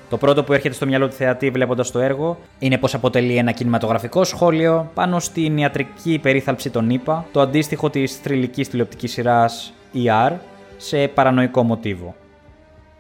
Το πρώτο που έρχεται στο μυαλό του θεατή βλέποντας το έργο είναι πως αποτελεί ένα κινηματογραφικό σχόλιο πάνω στην ιατρική περίθαλψη των ΗΠΑ, το αντίστοιχο της θρηλυκής τηλεοπτικής σειράς ER, σε παρανοϊκό μοτίβο.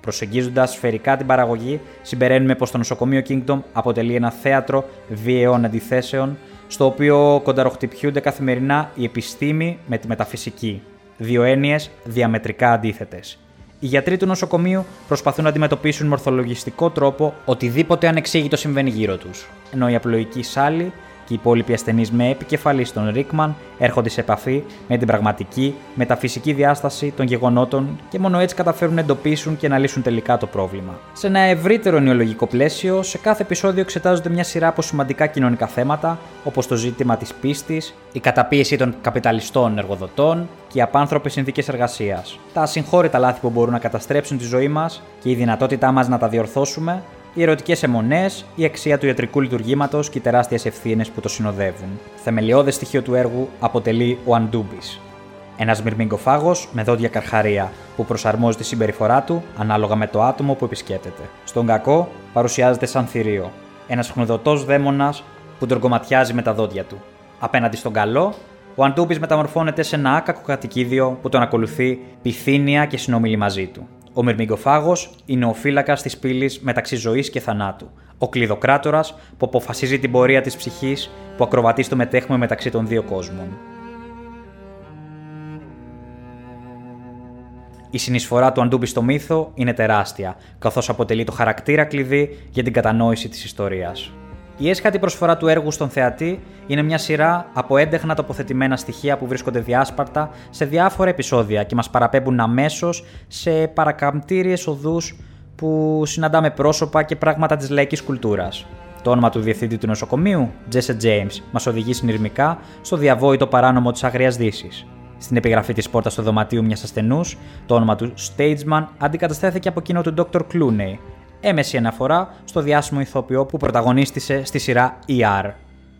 Προσεγγίζοντας σφαιρικά την παραγωγή, συμπεραίνουμε πως το νοσοκομείο Kingdom αποτελεί ένα θέατρο βίαιων αντιθέσεων, στο οποίο κονταροχτυπιούνται καθημερινά η επιστήμη με τη μεταφυσική. Δύο έννοιες διαμετρικά αντίθετες. Οι γιατροί του νοσοκομείου προσπαθούν να αντιμετωπίσουν με ορθολογιστικό τρόπο οτιδήποτε ανεξήγητο συμβαίνει γύρω τους, ενώ οι απλοϊκοί σάλοι και οι υπόλοιποι ασθενείς με επικεφαλή στον Ρίκμαν έρχονται σε επαφή με την πραγματική, μεταφυσική διάσταση των γεγονότων και μόνο έτσι καταφέρουν να εντοπίσουν και να λύσουν τελικά το πρόβλημα. Σε ένα ευρύτερο νεολογικό πλαίσιο, σε κάθε επεισόδιο εξετάζονται μια σειρά από σημαντικά κοινωνικά θέματα, όπως το ζήτημα της πίστης, η καταπίεση των καπιταλιστών εργοδοτών και οι απάνθρωπες συνθήκες εργασίας. Τα ασυγχώρητα λάθη που μπορούν να καταστρέψουν τη ζωή μας και η δυνατότητά μας να τα διορθώσουμε, οι ερωτικές αιμονές, η αξία του ιατρικού λειτουργήματος και οι τεράστιες ευθύνες που το συνοδεύουν. Θεμελιώδες στοιχείο του έργου αποτελεί ο Αντούμπη. Ένας μυρμηγκοφάγο με δόντια καρχαρία που προσαρμόζει τη συμπεριφορά του ανάλογα με το άτομο που επισκέπτεται. Στον κακό παρουσιάζεται σαν θηρίο. Ένας χνουδωτός δαίμονας που τον κομματιάζει με τα δόντια του. Απέναντι στον καλό, ο Αντούμπη μεταμορφώνεται σε ένα άκακο κατοικίδιο που τον ακολουθεί πυθύνια και συνομιλεί μαζί του. Ο Μυρμηγκοφάγος είναι ο φύλακας της πύλης μεταξύ ζωής και θανάτου. Ο κλειδοκράτορας που αποφασίζει την πορεία της ψυχής που ακροβατεί στο μετέχουμε μεταξύ των δύο κόσμων. Η συνεισφορά του Αντούμπη στο μύθο είναι τεράστια, καθώς αποτελεί το χαρακτήρα κλειδί για την κατανόηση της ιστορίας. Η έσχατη προσφορά του έργου στον θεατή είναι μια σειρά από έντεχνα τοποθετημένα στοιχεία που βρίσκονται διάσπαρτα σε διάφορα επεισόδια και μας παραπέμπουν αμέσως σε παρακαμπτήριες οδούς που συναντάμε πρόσωπα και πράγματα της λαϊκής κουλτούρας. Το όνομα του διευθυντή του νοσοκομείου, Jesse James, μας οδηγεί συνειρμικά στο διαβόητο παράνομο της Αγριας Δύσης. Στην επιγραφή της πόρτας του δωματίου μιας ασθενούς, το όνομα του Stageman αντικαταστέθηκε από εκείνο του Dr. Clooney, έμεση αναφορά στο διάσημο ηθοποιό που πρωταγωνίστησε στη σειρά ER.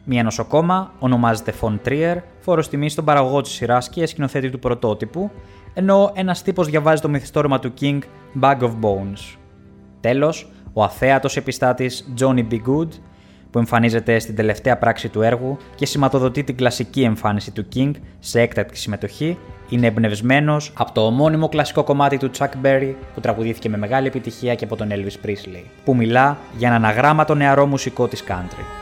Μια νοσοκόμα ονομάζεται Von Trier, φόρο τιμή στον παραγωγό της σειράς και σκηνοθέτη του πρωτότυπου, ενώ ένας τύπος διαβάζει το μυθιστόρημα του King Bag of Bones. Τέλος, ο αθέατος επιστάτης Johnny B. Good, που εμφανίζεται στην τελευταία πράξη του έργου και σηματοδοτεί την κλασική εμφάνιση του King σε έκτακτη συμμετοχή, είναι εμπνευσμένος από το ομώνυμο κλασικό κομμάτι του Chuck Berry που τραγουδήθηκε με μεγάλη επιτυχία και από τον Elvis Presley, που μιλά για έναν αγράμματο νεαρό μουσικό της country.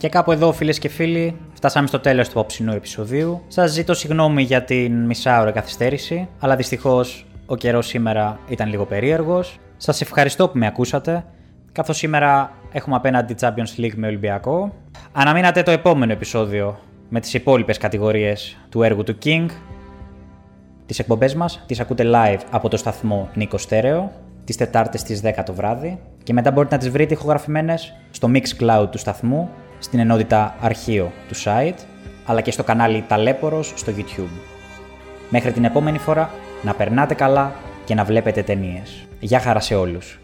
Και κάπου εδώ, φίλες και φίλοι, φτάσαμε στο τέλος του απόψινού επεισοδίου. Σας ζητώ συγγνώμη για την μισάωρα καθυστέρηση, αλλά δυστυχώς ο καιρός σήμερα ήταν λίγο περίεργος. Σας ευχαριστώ που με ακούσατε, καθώς σήμερα έχουμε απέναντι Champions League με Ολυμπιακό. Αναμείνατε το επόμενο επεισόδιο με τις υπόλοιπες κατηγορίες του έργου του King. Τις εκπομπές μας τις ακούτε live από το σταθμό Νίκο Στέρεο, τις Τετάρτες στις 10 το βράδυ και μετά μπορείτε να τις βρείτε ηχογραφημένες στο Mixcloud του σταθμού, στην ενότητα αρχείο του site, αλλά και στο κανάλι Ταλέπορος στο YouTube. Μέχρι την επόμενη φορά, να περνάτε καλά και να βλέπετε ταινίες. Γεια χαρά σε όλους.